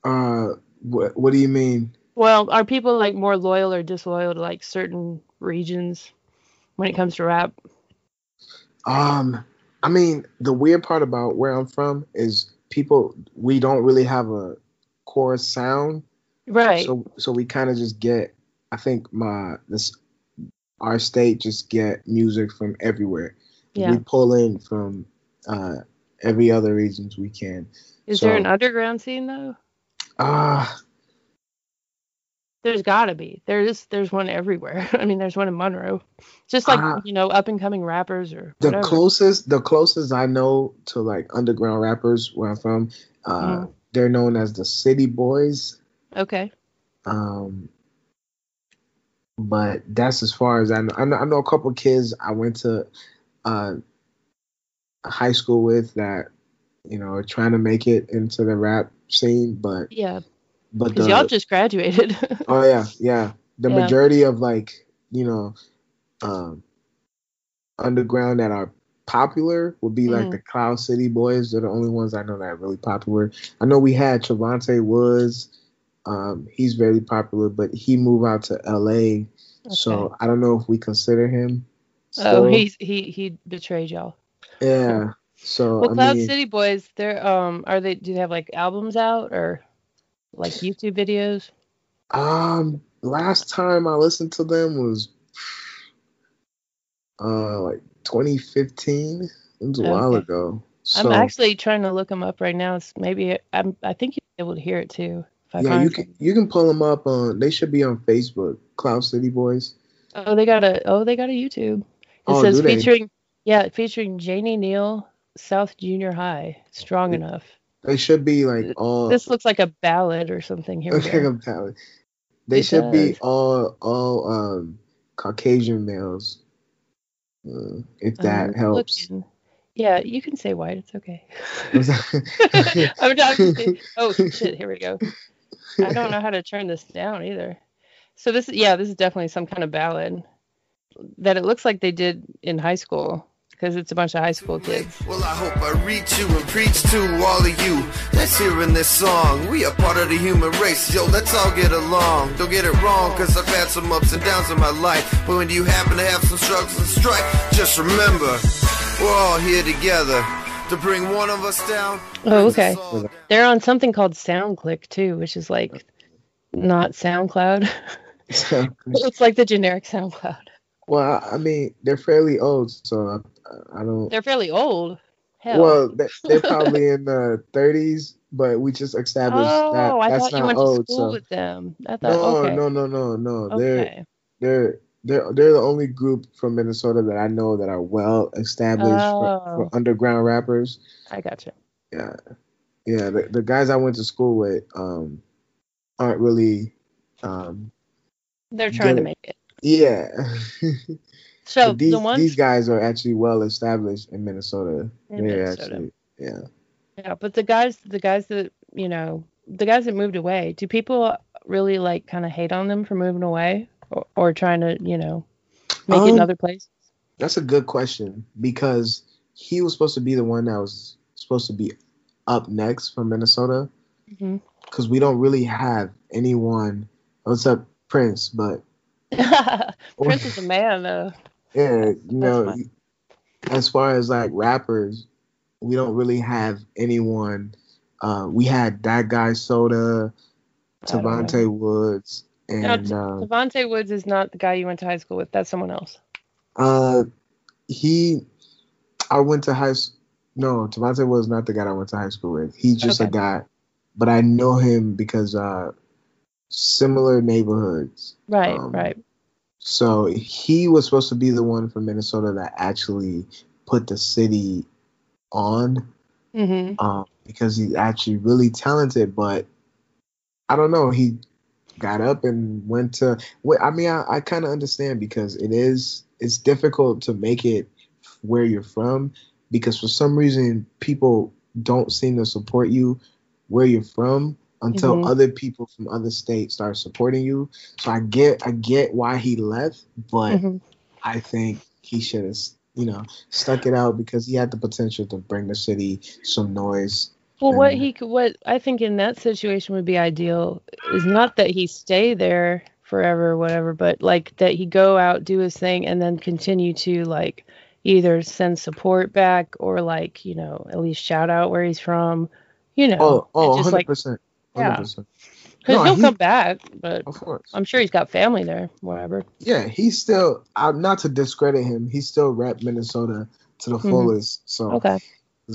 Uh, what what do you mean? Well, are people like more loyal or disloyal to like certain regions when it comes to rap? Um, I mean, the weird part about where I'm from is people we don't really have a core sound, Right. so so we kind of just get. I think my this our state just get music from everywhere. yeah. We pull in from uh every other regions we can. Is there an underground scene though? Ah, There's gotta be. There's there's one everywhere. I mean, there's one in Monroe. Just like Ah. you know, up and coming rappers or the whatever. closest the closest I know to like underground rappers where I'm from, uh, Mm. they're known as the City Boys. okay. Um, but that's as far as I know. I know, I know a couple kids I went to uh, high school with that, you know, are trying to make it into the rap scene, but Yeah, but because y'all just graduated. oh yeah, yeah, the Yeah. majority of like you know, um, underground that are popular would be like Mhm. the Cloud City Boys. They're the only ones I know that are really popular. I know we had Trevante Woods. Um, he's very popular, but he moved out to LA. So I don't know if we consider him. oh, still. he's he he betrayed y'all. yeah. So Well, I Cloud mean, City Boys, they're um, are they? Do they have like albums out or like YouTube videos? um, last time I listened to them was uh like 2015. It was a while ago. So I'm actually trying to look them up right now. It's maybe I'm. I think you'll be able to hear it too. If I yeah, you can you can pull them up on. They should be on Facebook. Cloud City Boys. Oh, they got a. Oh, they got a YouTube. It Oh, says featuring. Yeah, featuring Janie Neal, South Junior High, strong Yeah. enough. They should be like all. This looks like a ballad or something. Here we Okay, go. I'm. They It should be all all um Caucasian males. Uh, if that Um, helps. looking- Yeah, you can say white. It's okay. I'm not. Oh shit! Here we go. I don't know how to turn this down either. So this, is yeah, this is definitely some kind of ballad that it looks like they did in high school because it's a bunch of high school kids. Well, I hope I reach you and preach to all of you that's hearing this song. We are part of the human race, yo, let's all get along. Don't get it wrong, cause I've had some ups and downs in my life. But when you happen to have some struggles and strife, just remember, we're all here together to bring one of us down. Oh, okay. all They're on something called SoundClick too, which is like not SoundCloud. it's like the generic SoundCloud. well, I mean, they're fairly old, so I, don't. They're fairly old. Hell. Well, they, they're probably in the 30s, but we just established that. oh, that I that's thought you went old. to school So with them. I thought, no, okay. no, no, no, no. They're they're they're they're the only group from Minnesota that I know that are well established Oh. for underground rappers. I gotcha. Yeah, yeah. The, the guys I went to school with um aren't really um They're trying to make it. yeah. So But these the ones these guys are actually well established in Minnesota. In They're Minnesota. actually yeah. Yeah, but the guys, the guys that you know, the guys that moved away, do people really like kind of hate on them for moving away, or, or trying to, you know, make it in Um, other places? That's a good question because he was supposed to be the one that was supposed to be up next from Minnesota because we don't really have anyone. What's up, Prince? But Prince is a man, though. Yeah, you know, as far as like rappers, we don't really have anyone. Uh, we had that guy Soda. Tavante Woods, and T- uh, Devontae Woods is not the guy you went to high school with. That's someone else. uh, he. I went to high. No, Tavante was not the guy I went to high school with. He's just a guy, but I know him because uh, similar neighborhoods. Right, Um, right. So he was supposed to be the one from Minnesota that actually put the city on hmm um, because he's actually really talented. But I don't know. He got up and went to. I mean, I, I kind of understand because it is it's difficult to make it where you're from because for some reason people don't seem to support you where you're from until Mhm. other people from other states start supporting you. So I get I get why he left, but Mhm. I think he should have you know stuck it out because he had the potential to bring the city some noise. Well, what he could, what I think in that situation would be ideal is not that he stay there forever or whatever, but like that he go out, do his thing, and then continue to like either send support back or like you know at least shout out where he's from, you know, Oh, oh, and just 100 like percent, yeah. because No, he'll he- come back, but Of course. I'm sure he's got family there, whatever. Yeah, he's still. I'm not to discredit him. He still rep Minnesota to the Mhm. fullest. So Okay,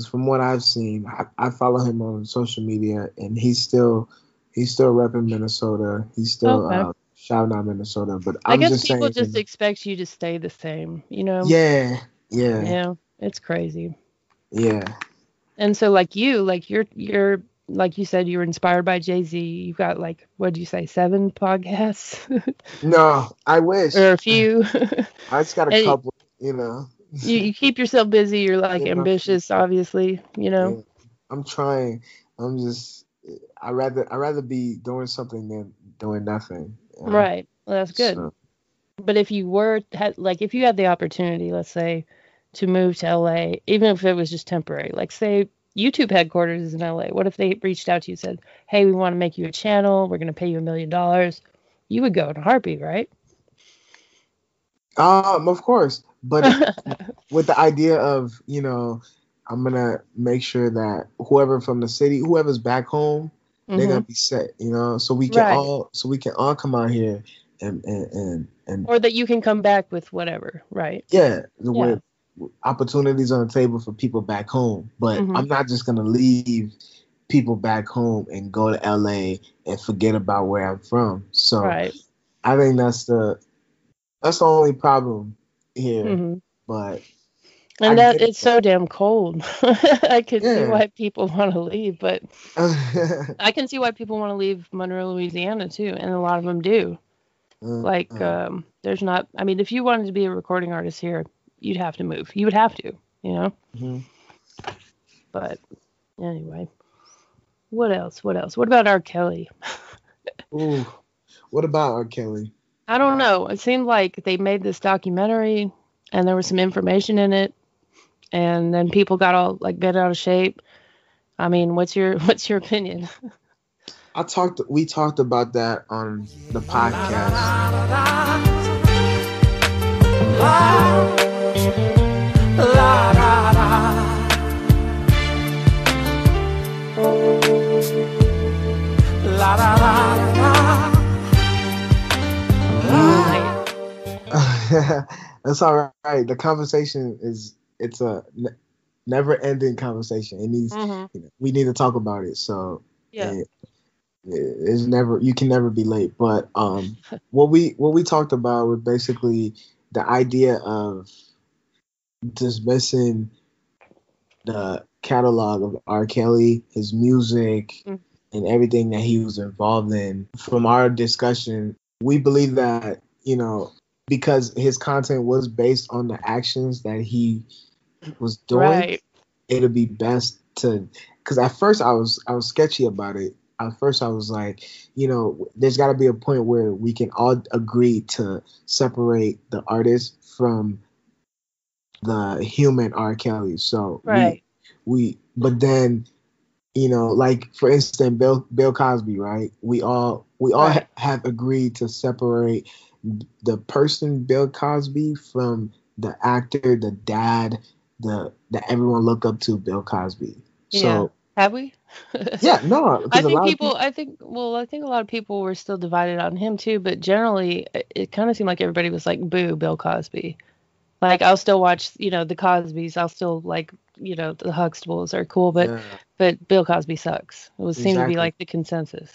from what I've seen, I, I follow him on social media, and he's still he's still repping Minnesota. He's still Okay. uh, shouting out Minnesota. But I I'm guess just people saying, just expect you to stay the same, you know. yeah, yeah, Yeah, it's crazy. yeah. And so like you, like you're you're like you said you were inspired by Jay-Z. You've got like what do you say, seven podcasts No, I wish. or a few. I just got a couple. You know, you, you keep yourself busy, you're like Yeah. ambitious, obviously, you know. I'm trying. I'm just. I rather I rather be doing something than doing nothing. you know? Right. Well, that's good. So, But if you were had like if you had the opportunity, let's say, to move to LA, even if it was just temporary, like say YouTube headquarters is in LA. What if they reached out to you and said, Hey, we want to make you a channel, we're gonna pay you a million dollars? You would go in a heartbeat, right? um, of course, but with the idea of you know i'm gonna make sure that whoever from the city whoever's back home they're Mhm. gonna be set you know so we can Right. all so we can all come out here and and and, and Or that you can come back with whatever, right? yeah, with opportunities on the table for people back home but Mhm. i'm not just gonna leave people back home and go to la and forget about where i'm from so Right. i think that's the that's the only problem here hmm but And I that get it, it's so damn cold. I can see why people want to leave, but I can see why people want to leave Monroe, Louisiana too, and a lot of them do. Like, Uh, um, there's not. I mean, if you wanted to be a recording artist here, you'd have to move. You would have to, you know. mhm. But anyway, what else? What else? What about R. Kelly? Ooh, what about R. Kelly? I don't know. It seemed like they made this documentary, and there was some information in it, and then people got all like bent out of shape. I mean, what's your what's your opinion? I talked. We talked about that on the podcast. That's all right. The conversation is it's a ne- never-ending conversation. It needs. Mhm. you know, we need to talk about it. So Yeah. it, it's never you can never be late. But um, what we what we talked about was basically the idea of dismissing the catalog of R. Kelly, his music, Mm. and everything that he was involved in. From our discussion, we believe that you know because his content was based on the actions that he was doing Right. it'll be best to because at first I was I was sketchy about it. At first I was like, you know, there's got to be a point where we can all agree to separate the artist from the human R. Kelly. So we- Right. we, but then you know, like for instance, Bill Bill Cosby, right? We all we all Right. ha- have agreed to separate the person Bill Cosby from the actor, the dad, the that everyone look up to, Bill Cosby. So Have we? yeah, no. I think of people, I think, well, I think a lot of people were still divided on him too, but generally, it, it kind of seemed like everybody was like, boo, Bill Cosby. Like, I'll still watch, you know, the Cosbys. I'll still like, you know, the Huxtables are cool, but yeah. but Bill Cosby sucks. It was seemed to be like the consensus.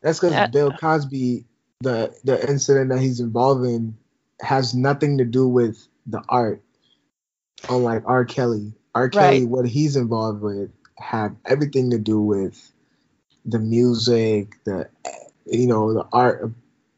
That's because Uh, Bill Cosby, the the incident that he's involved in, has nothing to do with the art. Unlike R. Kelly, R. Kelly, Right. what he's involved with had everything to do with the music, the you know the art,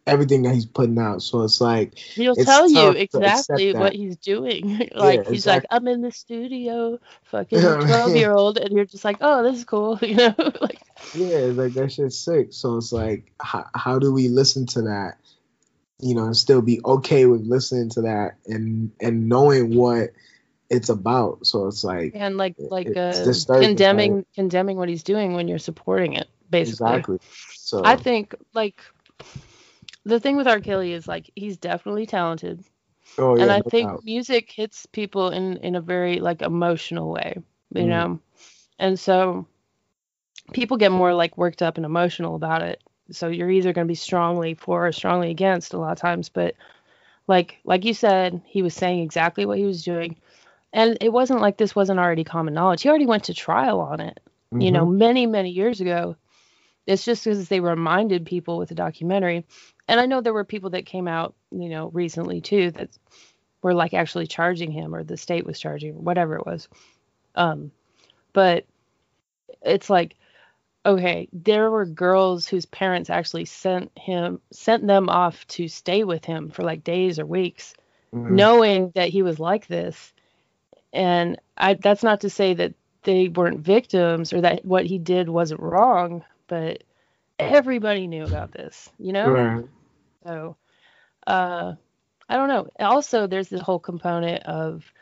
everything that he's putting out. So it's like He'll It's tell you exactly what he's doing. like he's like. I'm in the studio, fucking twelve year old, and you're just like, oh, this is cool, you know? like, yeah, it's like that shit's sick. So it's like how, how do we listen to that? You know, and still be okay with listening to that and and knowing what it's about. So it's like and like like uh, condemning right? condemning what he's doing when you're supporting it, basically. exactly. So I think like the thing with R. Kelly is like he's definitely talented, oh yeah, and I no think doubt. music hits people in in a very like emotional way, you Mm. know, and so people get more like worked up and emotional about it. So you're either going to be strongly for or strongly against a lot of times, but like like you said, he was saying exactly what he was doing. And it wasn't like this wasn't already common knowledge. He already went to trial on it you know, Mhm. many, many years ago. It's just because they reminded people with the documentary. And I know there were people that came out, you know, recently too that were like actually charging him or the state was charging or whatever it was. Um, but it's like, okay, there were girls whose parents actually sent him, sent them off to stay with him for like days or weeks Mhm. knowing that he was like this and i that's not to say that they weren't victims or that what he did wasn't wrong but everybody knew about this you know Right. so uh i don't know also there's the whole component of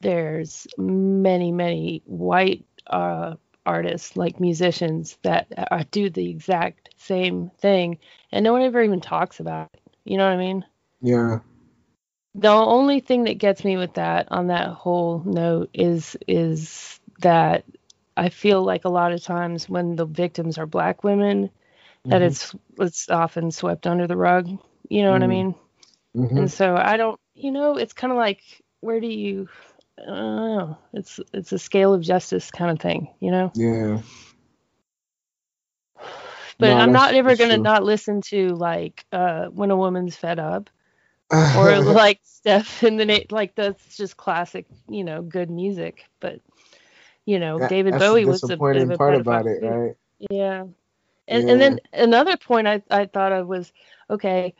there's many many white uh artists like musicians that uh, do the exact same thing and no one ever even talks about it you know what i mean Yeah. the only thing that gets me with that on that whole note is is that I feel like a lot of times when the victims are black women that Mhm. it's it's often swept under the rug. You know what I Mm. mean? Mhm. And so I don't you know, it's kind of like where do you I don't know. It's it's a scale of justice kind of thing, you know? Yeah. But No, I'm not ever going to true. not listen to like uh when a woman's fed up or like Steph in the na- like that's just classic, you know, good music. But you know, That- David Bowie was a bit disappointing of a part about it, right? Yeah. And and then another point I, I thought of was okay,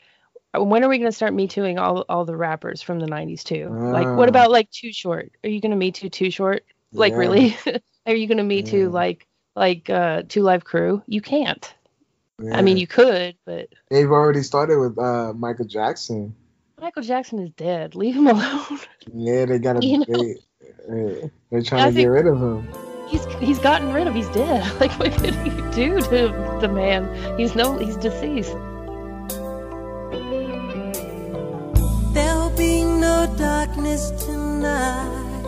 when are we gonna start me tooing all all the rappers from the nineties too? Like what Ah. about like Too Short? Are you gonna me too Too Short? Like Yeah. really? Are you gonna me too like like uh Two Live Crew? You can't. I mean you could, but they've already started with uh Michael Jackson. Michael Jackson is dead. Leave him alone. Yeah, they gotta. You know? They, they, they're trying I to get rid of him. he's he's gotten rid of. He's dead. Like what could he do to the man? He's no. He's deceased. There'll be no darkness tonight.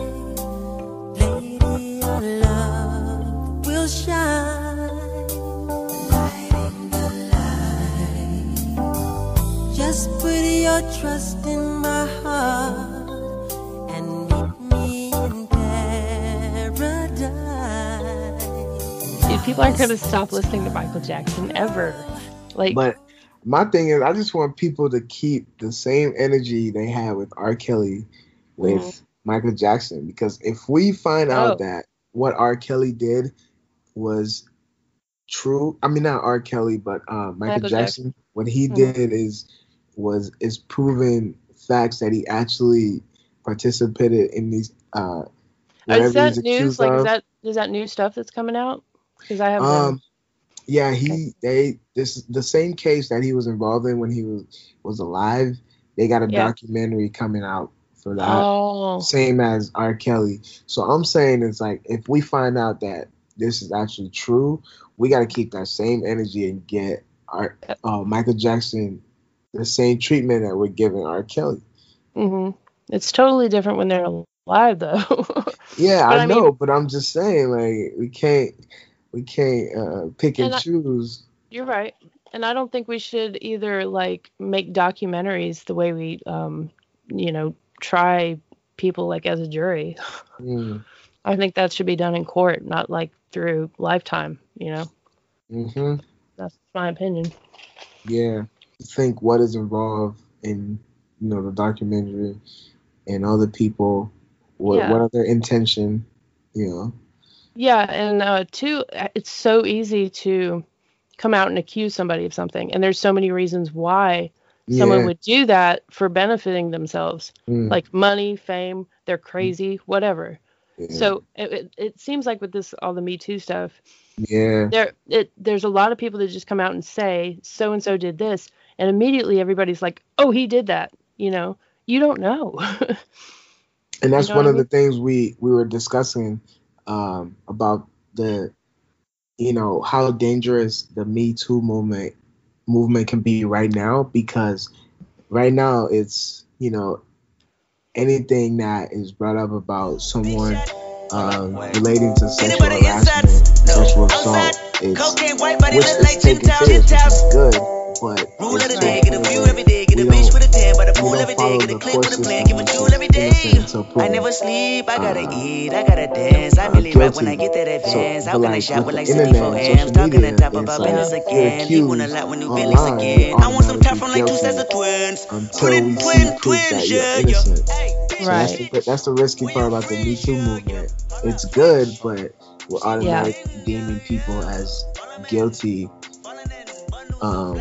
Lady, your love will shine. Lighting the light. Just put your trust in my heart people aren't gonna stop listening to Michael Jackson ever. Like But my thing is, I just want people to keep the same energy they had with R. Kelly with Mhm. Michael Jackson. Because if we find Oh. out that what R. Kelly did was true, I mean not R. Kelly, but uh, Michael, Michael Jackson, what he Mhm. did is was is proven facts that he actually participated in these uh is that news? Like of. is that is that new stuff that's coming out? Because I haven't. Um, yeah, he they this the same case that he was involved in when he was was alive. They got a Yeah. documentary coming out for that, oh, same as R. Kelly. So I'm saying it's like if we find out that this is actually true, we got to keep that same energy and get our uh, Michael Jackson the same treatment that we're giving R. Kelly. hmm it's totally different when they're alive, though. Yeah, I, I mean- know, but I'm just saying like we can't we can't uh, pick and, And I- choose. You're right. And I don't think we should either like make documentaries the way we um you know try people like as a jury. Mm. I think that should be done in court, not like through lifetime, you know. hmm That's my opinion. Yeah, think what is involved in you know the documentary and other people. What Yeah. what are their intention? You know. Yeah, and uh two it's so easy to come out and accuse somebody of something. And there's so many reasons why someone would do that for benefiting themselves, Mm, like money, fame, they're crazy, whatever. yeah. So it, it, it seems like with this all the Me Too stuff, yeah. there it there's a lot of people that just come out and say so and so did this, and immediately everybody's like, oh, he did that. You know, you don't know. and that's know one I of the things we we were discussing um, about the you know how dangerous the Me Too movement movement can be right now because right now it's you know anything that is brought up about someone um, relating to sexual harassment, sexual assault, it's Cocaine white body which is taken Gentiles. serious, which Gentiles. is good, but it's a tan, by the we pool every day, follow get a the clip with a plan, give a jewel every day. I never sleep, I gotta uh, eat, I gotta dance. I merely rap when I get that So, advance. but How can I like with with the like internet 64 and amps? Talking media, on top about like business again. He wanna accused lot with new Billy's again. I want some top from like two sets of twins. until Twin, twin, see proof that twins, yeah, yeah. innocent. Hey, that's Right. the, that's the risky part about the Me Too movement. It's good, but we're automatically deeming people as guilty um,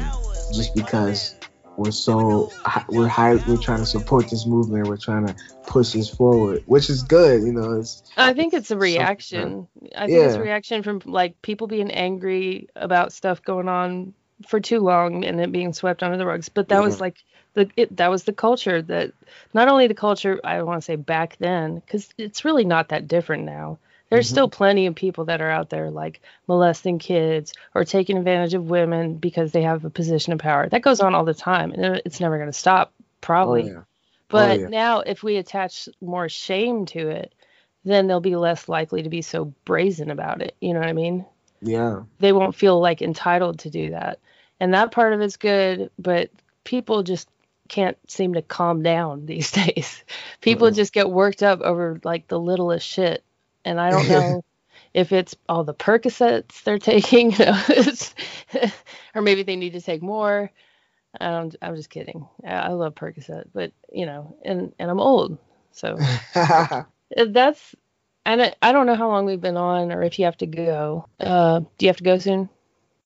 just because we're so we're high, we're trying to support this movement. We're trying to push this forward, which is good. You know, it's I think it's a reaction. I think it's a reaction from like people being angry about stuff going on for too long and it being swept under the rugs. But that was like the it, that was the culture that not only the culture I want to say back then because it's really not that different now. There's Mhm. still plenty of people that are out there like molesting kids or taking advantage of women because they have a position of power. That goes on all the time and it's never going to stop oh probably. yeah, But yeah. now, if we attach more shame to it, then they'll be less likely to be so brazen about it. You know what I mean? yeah, They won't feel like entitled to do that. And that part of it's good, but people just can't seem to calm down these days. People just get worked up over like the littlest shit. And I don't know if it's all the Percocets they're taking, you know, or maybe they need to take more. I'm just kidding. I, I love Percocet, but you know, and and I'm old, so uh, that's. And I, I don't know how long we've been on, or if you have to go. Uh, do you have to go soon?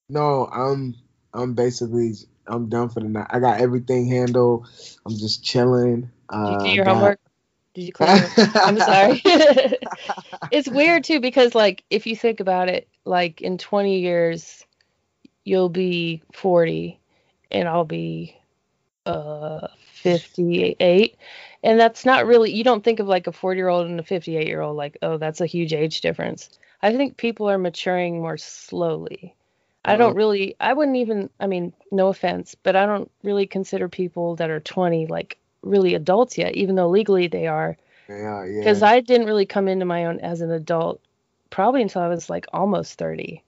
no, I'm I'm basically I'm done for the night. I got everything handled. I'm just chilling. Uh, you do your got- homework? Did you? I'm sorry. it's weird too because like if you think about it, like in 20 years, you'll be 40, and I'll be uh 58, and that's not really. You don't think of like a 40 year old and a 58 year old like, oh, that's a huge age difference. I think people are maturing more slowly. I don't really. I wouldn't even. I mean, no offense, but I don't really consider people that are 20 like really adults yet, even though legally they are Yeah, yeah. because I didn't really come into my own as an adult probably until I was like almost 30.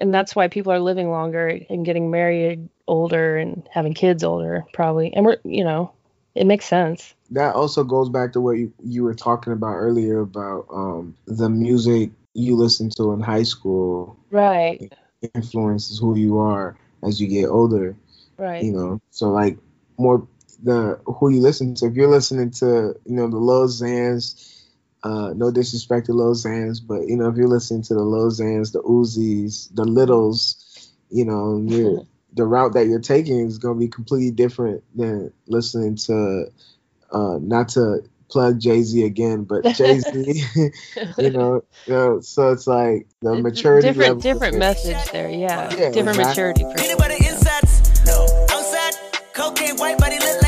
And that's why people are living longer and getting married older and having kids older, probably. And we're, you know, it makes sense. that also goes back to what you, you were talking about earlier about um, the music you listen to in high school Right. influences who you are as you get older Right. you know so like more the who you listen to if you're listening to you know the Lil Xans uh no disrespect to Lil Xans but you know if you're listening to the Lil Xans the Uzis the Littles you know you're the route that you're taking is going to be completely different than listening to uh not to plug Jay-Z again but Jay-Z you know you know so it's like the maturity different level different is- message there. Yeah. Yeah, different exactly. maturity for sure. Anybody yeah. insides? No. Outside, cocaine white body look like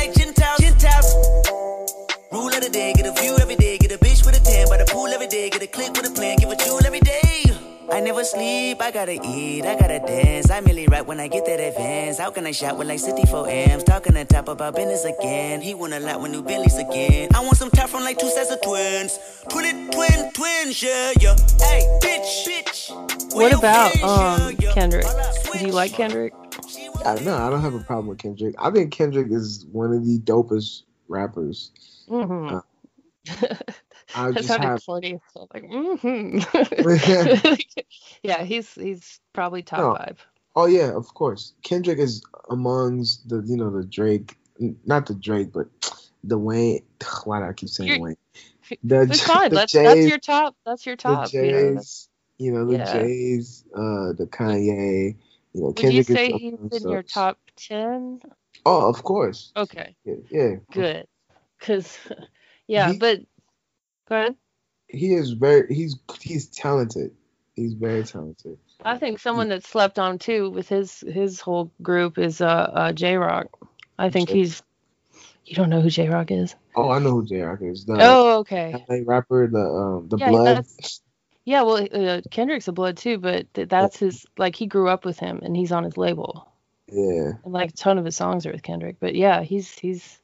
Gentiles. Gentiles. Rule day, get a view every day, get a bitch with a tan by the pool every day, get a click with a plan, give a jewel every day. I never sleep, I gotta eat, I gotta dance. I merely rap when I get that advance. How can I shot with like 64 amps? Talking on top about business again. He want a lot with new Billies again. I want some top from like two sets of twins. Twin, twin, twins, yeah, yeah. Hey, bitch, bitch. What about um Kendrick? Do you like Kendrick? I don't know. I don't have a problem with Kendrick. I think Kendrick is one of the dopest rappers. Mm-hmm. Uh, I that sounded have corny. So like, mm-hmm. yeah, he's he's probably top No. five. Oh yeah, of course. Kendrick is amongst the you know the Drake, not the Drake, but the Wayne. Why do I keep saying You're- Wayne? The, It's fine. the That's that's your top. That's your top. The you know, you know, the Yeah. Jays, uh, the Kanye, You know, Would you Kendrick is say he's in your top ten? Oh, of course. Okay, Yeah, yeah. good. Cause yeah, He- but go ahead. He is very. He's he's talented. He's very talented. I think someone that slept on too with his his whole group is uh, uh Jay Rock. I think J- he's. You don't know who Jay Rock is? Oh, I know who Jay Rock is. The Oh, okay. LA rapper, the um, the Yeah, blood. Yeah, well, uh, Kendrick's a blood too, but th- that's his. Like he grew up with him, and he's on his label, Yeah. and like a ton of his songs are with Kendrick. But yeah, he's he's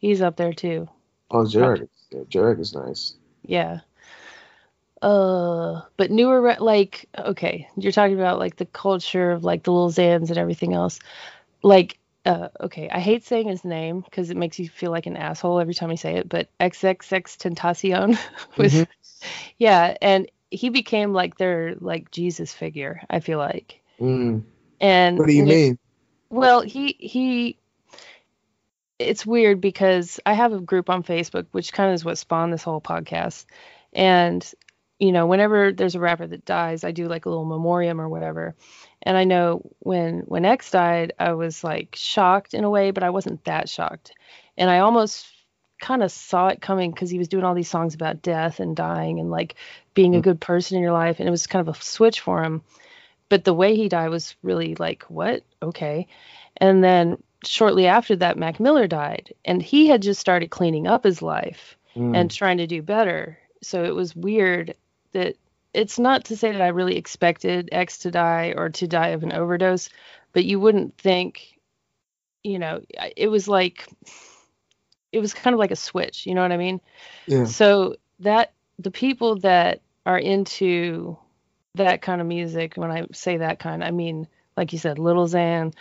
he's up there too. Oh, Jay Rock. Yeah, Jay Rock is nice. Yeah. Uh, but newer, like, okay, you're talking about like the culture of like the little Xans and everything else. Like, uh, okay, I hate saying his name because it makes you feel like an asshole every time I say it, but XXX Tentacion was, Mhm. yeah, and he became like their like Jesus figure, I feel like. Mm. And What do you when mean? well, he he it's weird because I have a group on Facebook which kind of is what spawned this whole podcast. And you know, whenever there's a rapper that dies, I do like a little memoriam or whatever. And I know when when X died, I was like shocked in a way, but I wasn't that shocked. And I almost kind of saw it coming because he was doing all these songs about death and dying and like being a mm-hmm. good person in your life and it was kind of a switch for him but the way he died was really like what okay and then shortly after that mac miller died and he had just started cleaning up his life Mm. and trying to do better so it was weird that it's not to say that i really expected x to die or to die of an overdose but you wouldn't think you know it was like it was kind of like a switch you know what i mean yeah. so that the people that are into that kind of music, when I say that kind, I mean like you said, Little Xan,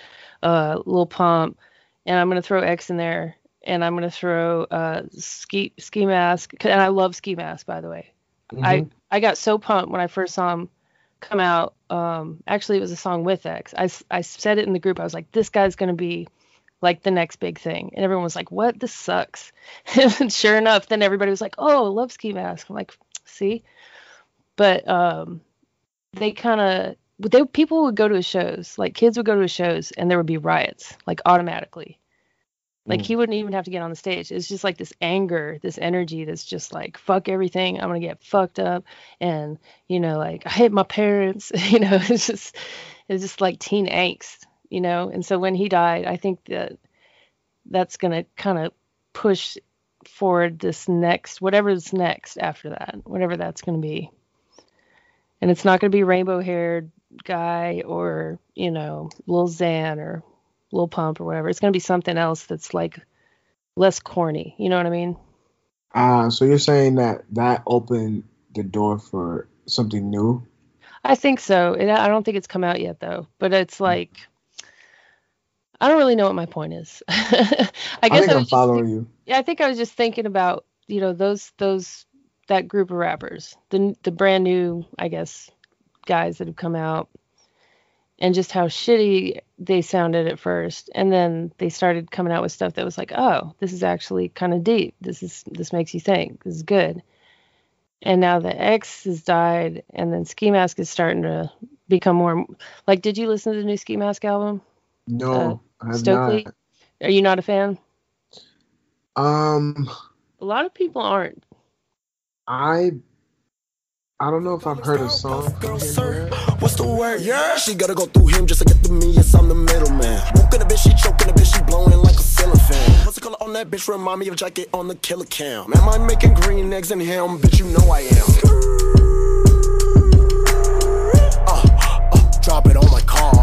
uh, Lil Pump, and I'm gonna throw X in there, and I'm gonna throw uh, Ski Ski Mask, and I love Ski Mask by the way. I Mhm. I got so pumped when I first saw him come out. Um, actually, it was a song with X. I I said it in the group. I was like, this guy's gonna be like the next big thing, and everyone was like, what? This sucks. and sure enough, then everybody was like, oh, love Ski Mask. I'm like, see, but um, they kind of they people would go to his shows, like kids would go to his shows, and there would be riots, like automatically. Like Mm. he wouldn't even have to get on the stage. It's just like this anger, this energy that's just like fuck everything. I'm gonna get fucked up, and you know, like I hate my parents. you know, it's just it's just like teen angst, you know. And so when he died, I think that that's gonna kind of push forward this next whatever's next after that, whatever that's gonna be. And it's not gonna be rainbow haired guy or you know Lil Xan or Lil Pump or whatever. It's gonna be something else that's like less corny. You know what I mean? Uh, so you're saying that that opened the door for something new? I think so. It, I don't think it's come out yet though, but it's like I don't really know what my point is. I guess think I just following you. yeah, I think I was just thinking about you know those those that group of rappers, the the brand new I guess guys that have come out, and just how shitty they sounded at first, and then they started coming out with stuff that was like, oh, this is actually kind of deep. This is this makes you think. This is good. And now the X has died, and then Ski Mask is starting to become more like. Did you listen to the new Ski Mask album? No, Uh, Stokeley? not. Are you not a fan? Um, A lot of people aren't. I I don't know if I've heard a song. from him what's the word? Yeah, she gotta go through him just to get to me. Yes, I'm the middleman. Woken a bitch, she choking a bitch, she blowing like a ceiling fan. What's the color on that bitch? Remind me of jacket on the killer cam. Am I making green eggs and ham? Bitch, you know I am. Uh, uh, drop it on my car.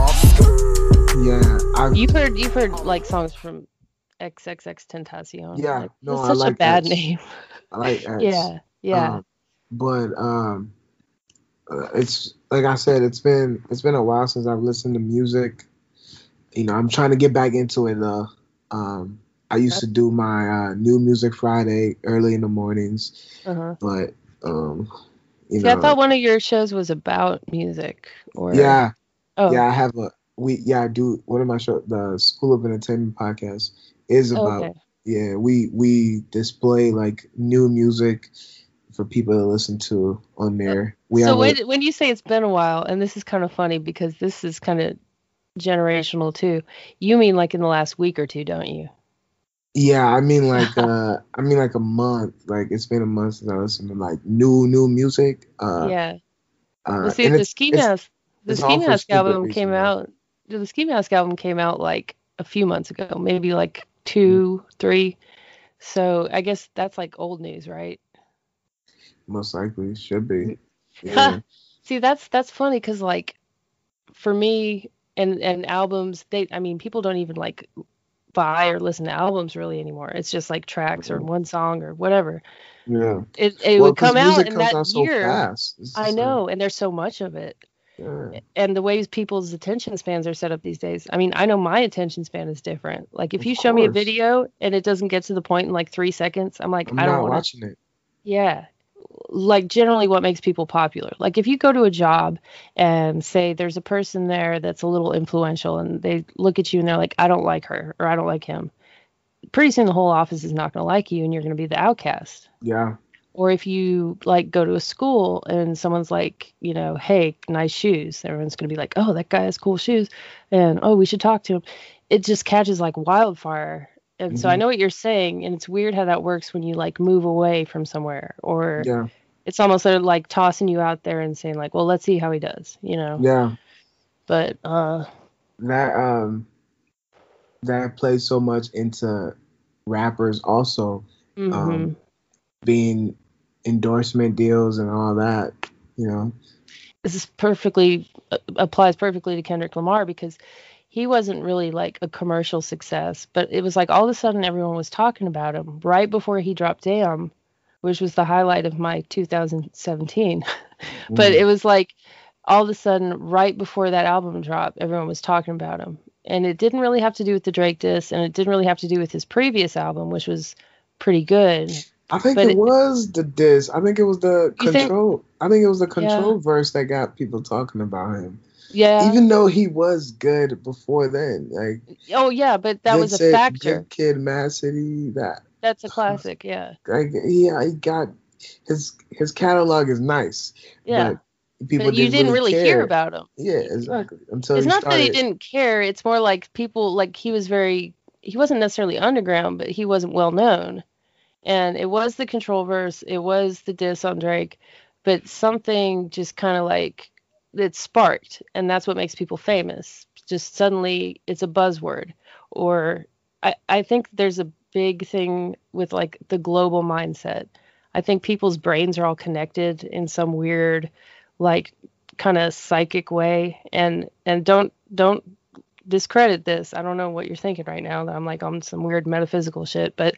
Yeah, I You've heard you've heard like songs from XXX Tentacion. Yeah, like, no, that's I such a bad X. name. I like X. Yeah, yeah. Um, but um, uh, it's like I said, it's been it's been a while since I've listened to music. You know, I'm trying to get back into it though. Um, I used to do my uh, new music Friday early in the mornings, uh-huh. but um, you See, know, I thought one of your shows was about music. Or yeah, Oh, yeah, I have a we yeah I do one of my show the School of Entertainment podcast is Oh, about okay. yeah we we display like new music for people to listen to on there. We so have a- when when you say it's been a while, and this is kind of funny because this is kind of generational too. You mean like in the last week or two, don't you? Yeah, I mean like uh I mean like a month. Like it's been a month since I listened to like new new music. Uh yeah. uh, Well, see, the Ski Mask, the Ski Mask album reasons, came though. out. The Ski Mask album came out like a few months ago, maybe like two, three. So I guess that's like old news, right? Most likely should be. Yeah. See, that's that's funny because like for me and and albums, they I mean people don't even like buy or listen to albums really anymore. It's just like tracks or mm-hmm. one song or whatever. yeah. It it Well, would come out in that out so year. fast. I like- uh, know, and there's so much of it. yeah. and the ways people's attention spans are set up these days. I mean, I know my attention span is different. Like if Of you show me a video and it doesn't get to the point in like three seconds, I'm like, I'm I don't not want to. watching it. Yeah. Like generally what makes people popular. Like if you go to a job and say there's a person there that's a little influential and they look at you and they're like, I don't like her or I don't like him. Pretty soon the whole office is not going to like you and you're going to be the outcast Yeah. or if you like go to a school and someone's like you know hey nice shoes everyone's going to be like oh that guy has cool shoes and oh we should talk to him it just catches like wildfire and so i Mhm. know what you're saying and it's weird how that works when you like move away from somewhere or Yeah. it's almost sort of like tossing you out there and saying like well let's see how he does you know Yeah. but uh That um that plays so much into rappers also mhm. um being endorsement deals and all that, you know. this is perfectly uh, applies perfectly to Kendrick Lamar because he wasn't really like a commercial success, but it was like all of a sudden everyone was talking about him right before he dropped Damn, which was the highlight of my 2017. but Mm. it was like all of a sudden right before that album dropped, everyone was talking about him. And it didn't really have to do with the Drake diss and it didn't really have to do with his previous album, which was pretty good. I think it, it- was the diss. I think it was the You think- control. I think it was the Yeah. control verse that got people talking about him. Yeah. Even though he was good before then, like oh yeah, but that was a factor. Good Kid, Mad City. That That's a classic, yeah. like yeah, he got his his catalog is nice. Yeah. but people but you didn't really hear care. about him. Yeah, exactly. Until it's not started. that he didn't care. It's more like people like he was very he wasn't necessarily underground, but he wasn't well known. And it was the control verse, it was the diss on Drake, but something just kind of like it sparked, and that's what makes people famous. Just suddenly it's a buzzword. Or I, I think there's a big thing with like the global mindset. I think people's brains are all connected in some weird like kind of psychic way and and don't don't discredit this i don't know what you're thinking right now that i'm like on some weird metaphysical shit but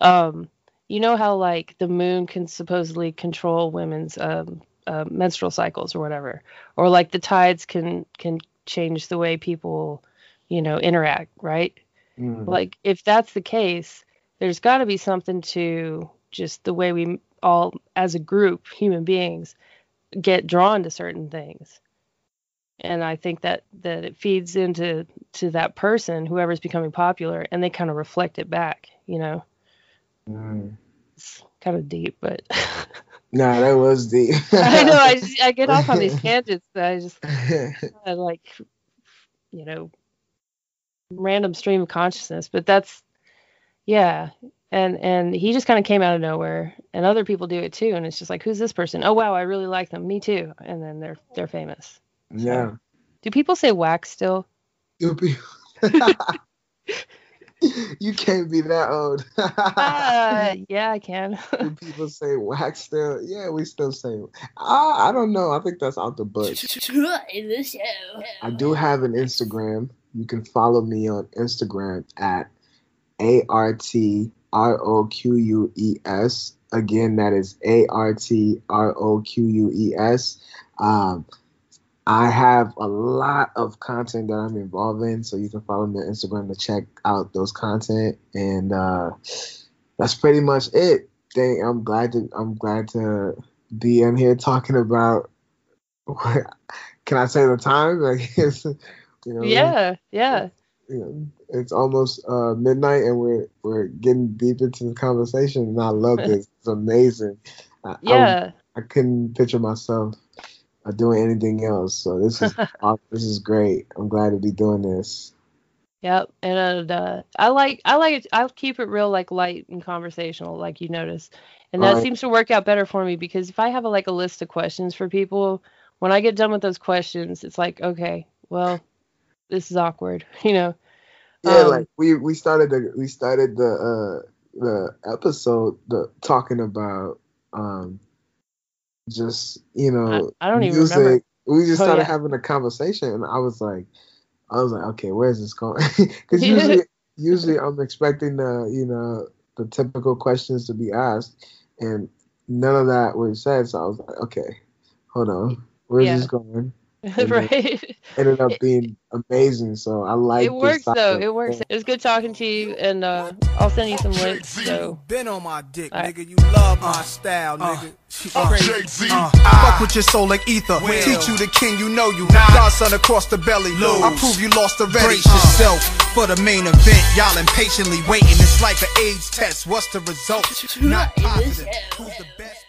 um you know how like the moon can supposedly control women's um uh, menstrual cycles or whatever or like the tides can can change the way people you know interact right Mm. like if that's the case there's got to be something to just the way we all as a group human beings get drawn to certain things and i think that that it feeds into to that person whoever's becoming popular and they kind of reflect it back you know Mm. it's kind of deep but Nah, that was the. i know i just, i get off on these tangents that i just I like you know random stream of consciousness but that's yeah. And and he just kind of came out of nowhere and other people do it too and it's just like who's this person? Oh wow i really like them. Me too. And then they're they're famous. Yeah. do people say wax still you can't be that old. uh, yeah i can Do people say wax still? Yeah, we still say. I, I don't know. I think that's out the book. In the show. I do have an Instagram. You can follow me on Instagram at A R T R O Q U E S. Again, that is A R T R O Q U E S. Um, I have a lot of content that I'm involved in, so you can follow me on Instagram to check out those content. And uh, that's pretty much it. Thank, I'm glad to I'm glad to be in here talking about. Can I say the time? Like, it's, you know, yeah yeah you know, it's almost uh, midnight and we're we're getting deep into the conversation, and I love this. It's amazing. I, I- yeah I, couldn't picture myself or doing anything else. So this is this is great. I'm glad to be doing this. Yep, and uh, I like I like it. I keep it real like light and conversational, like you notice, and that Right. seems to work out better for me because if I have a, like a list of questions for people, when I get done with those questions, it's like okay, well, this is awkward, you know. Yeah, Um, like we we started the we started the uh the episode the talking about um just you know I don't even music. remember. We just Oh, started yeah. having a conversation, and I was like, I was like, okay, where's this going? Because usually usually I'm expecting the you know the typical questions to be asked, and none of that was said. So I was like, okay, hold on, where's Yeah. this going? Then- right. Ended up being amazing. So I like it this works type though. It works. It was good talking to you, and uh, I'll send you some links. So Been on my dick, Alright. nigga. You love my style, nigga. She crazy. Uh, I fuck with your soul like ether. Teach you the king, you know you. God's Son across the belly. I prove you lost already. Brace yourself for the main event. Y'all impatiently waiting. It's like an AIDS test. What's the result? Not positive. Who's the best?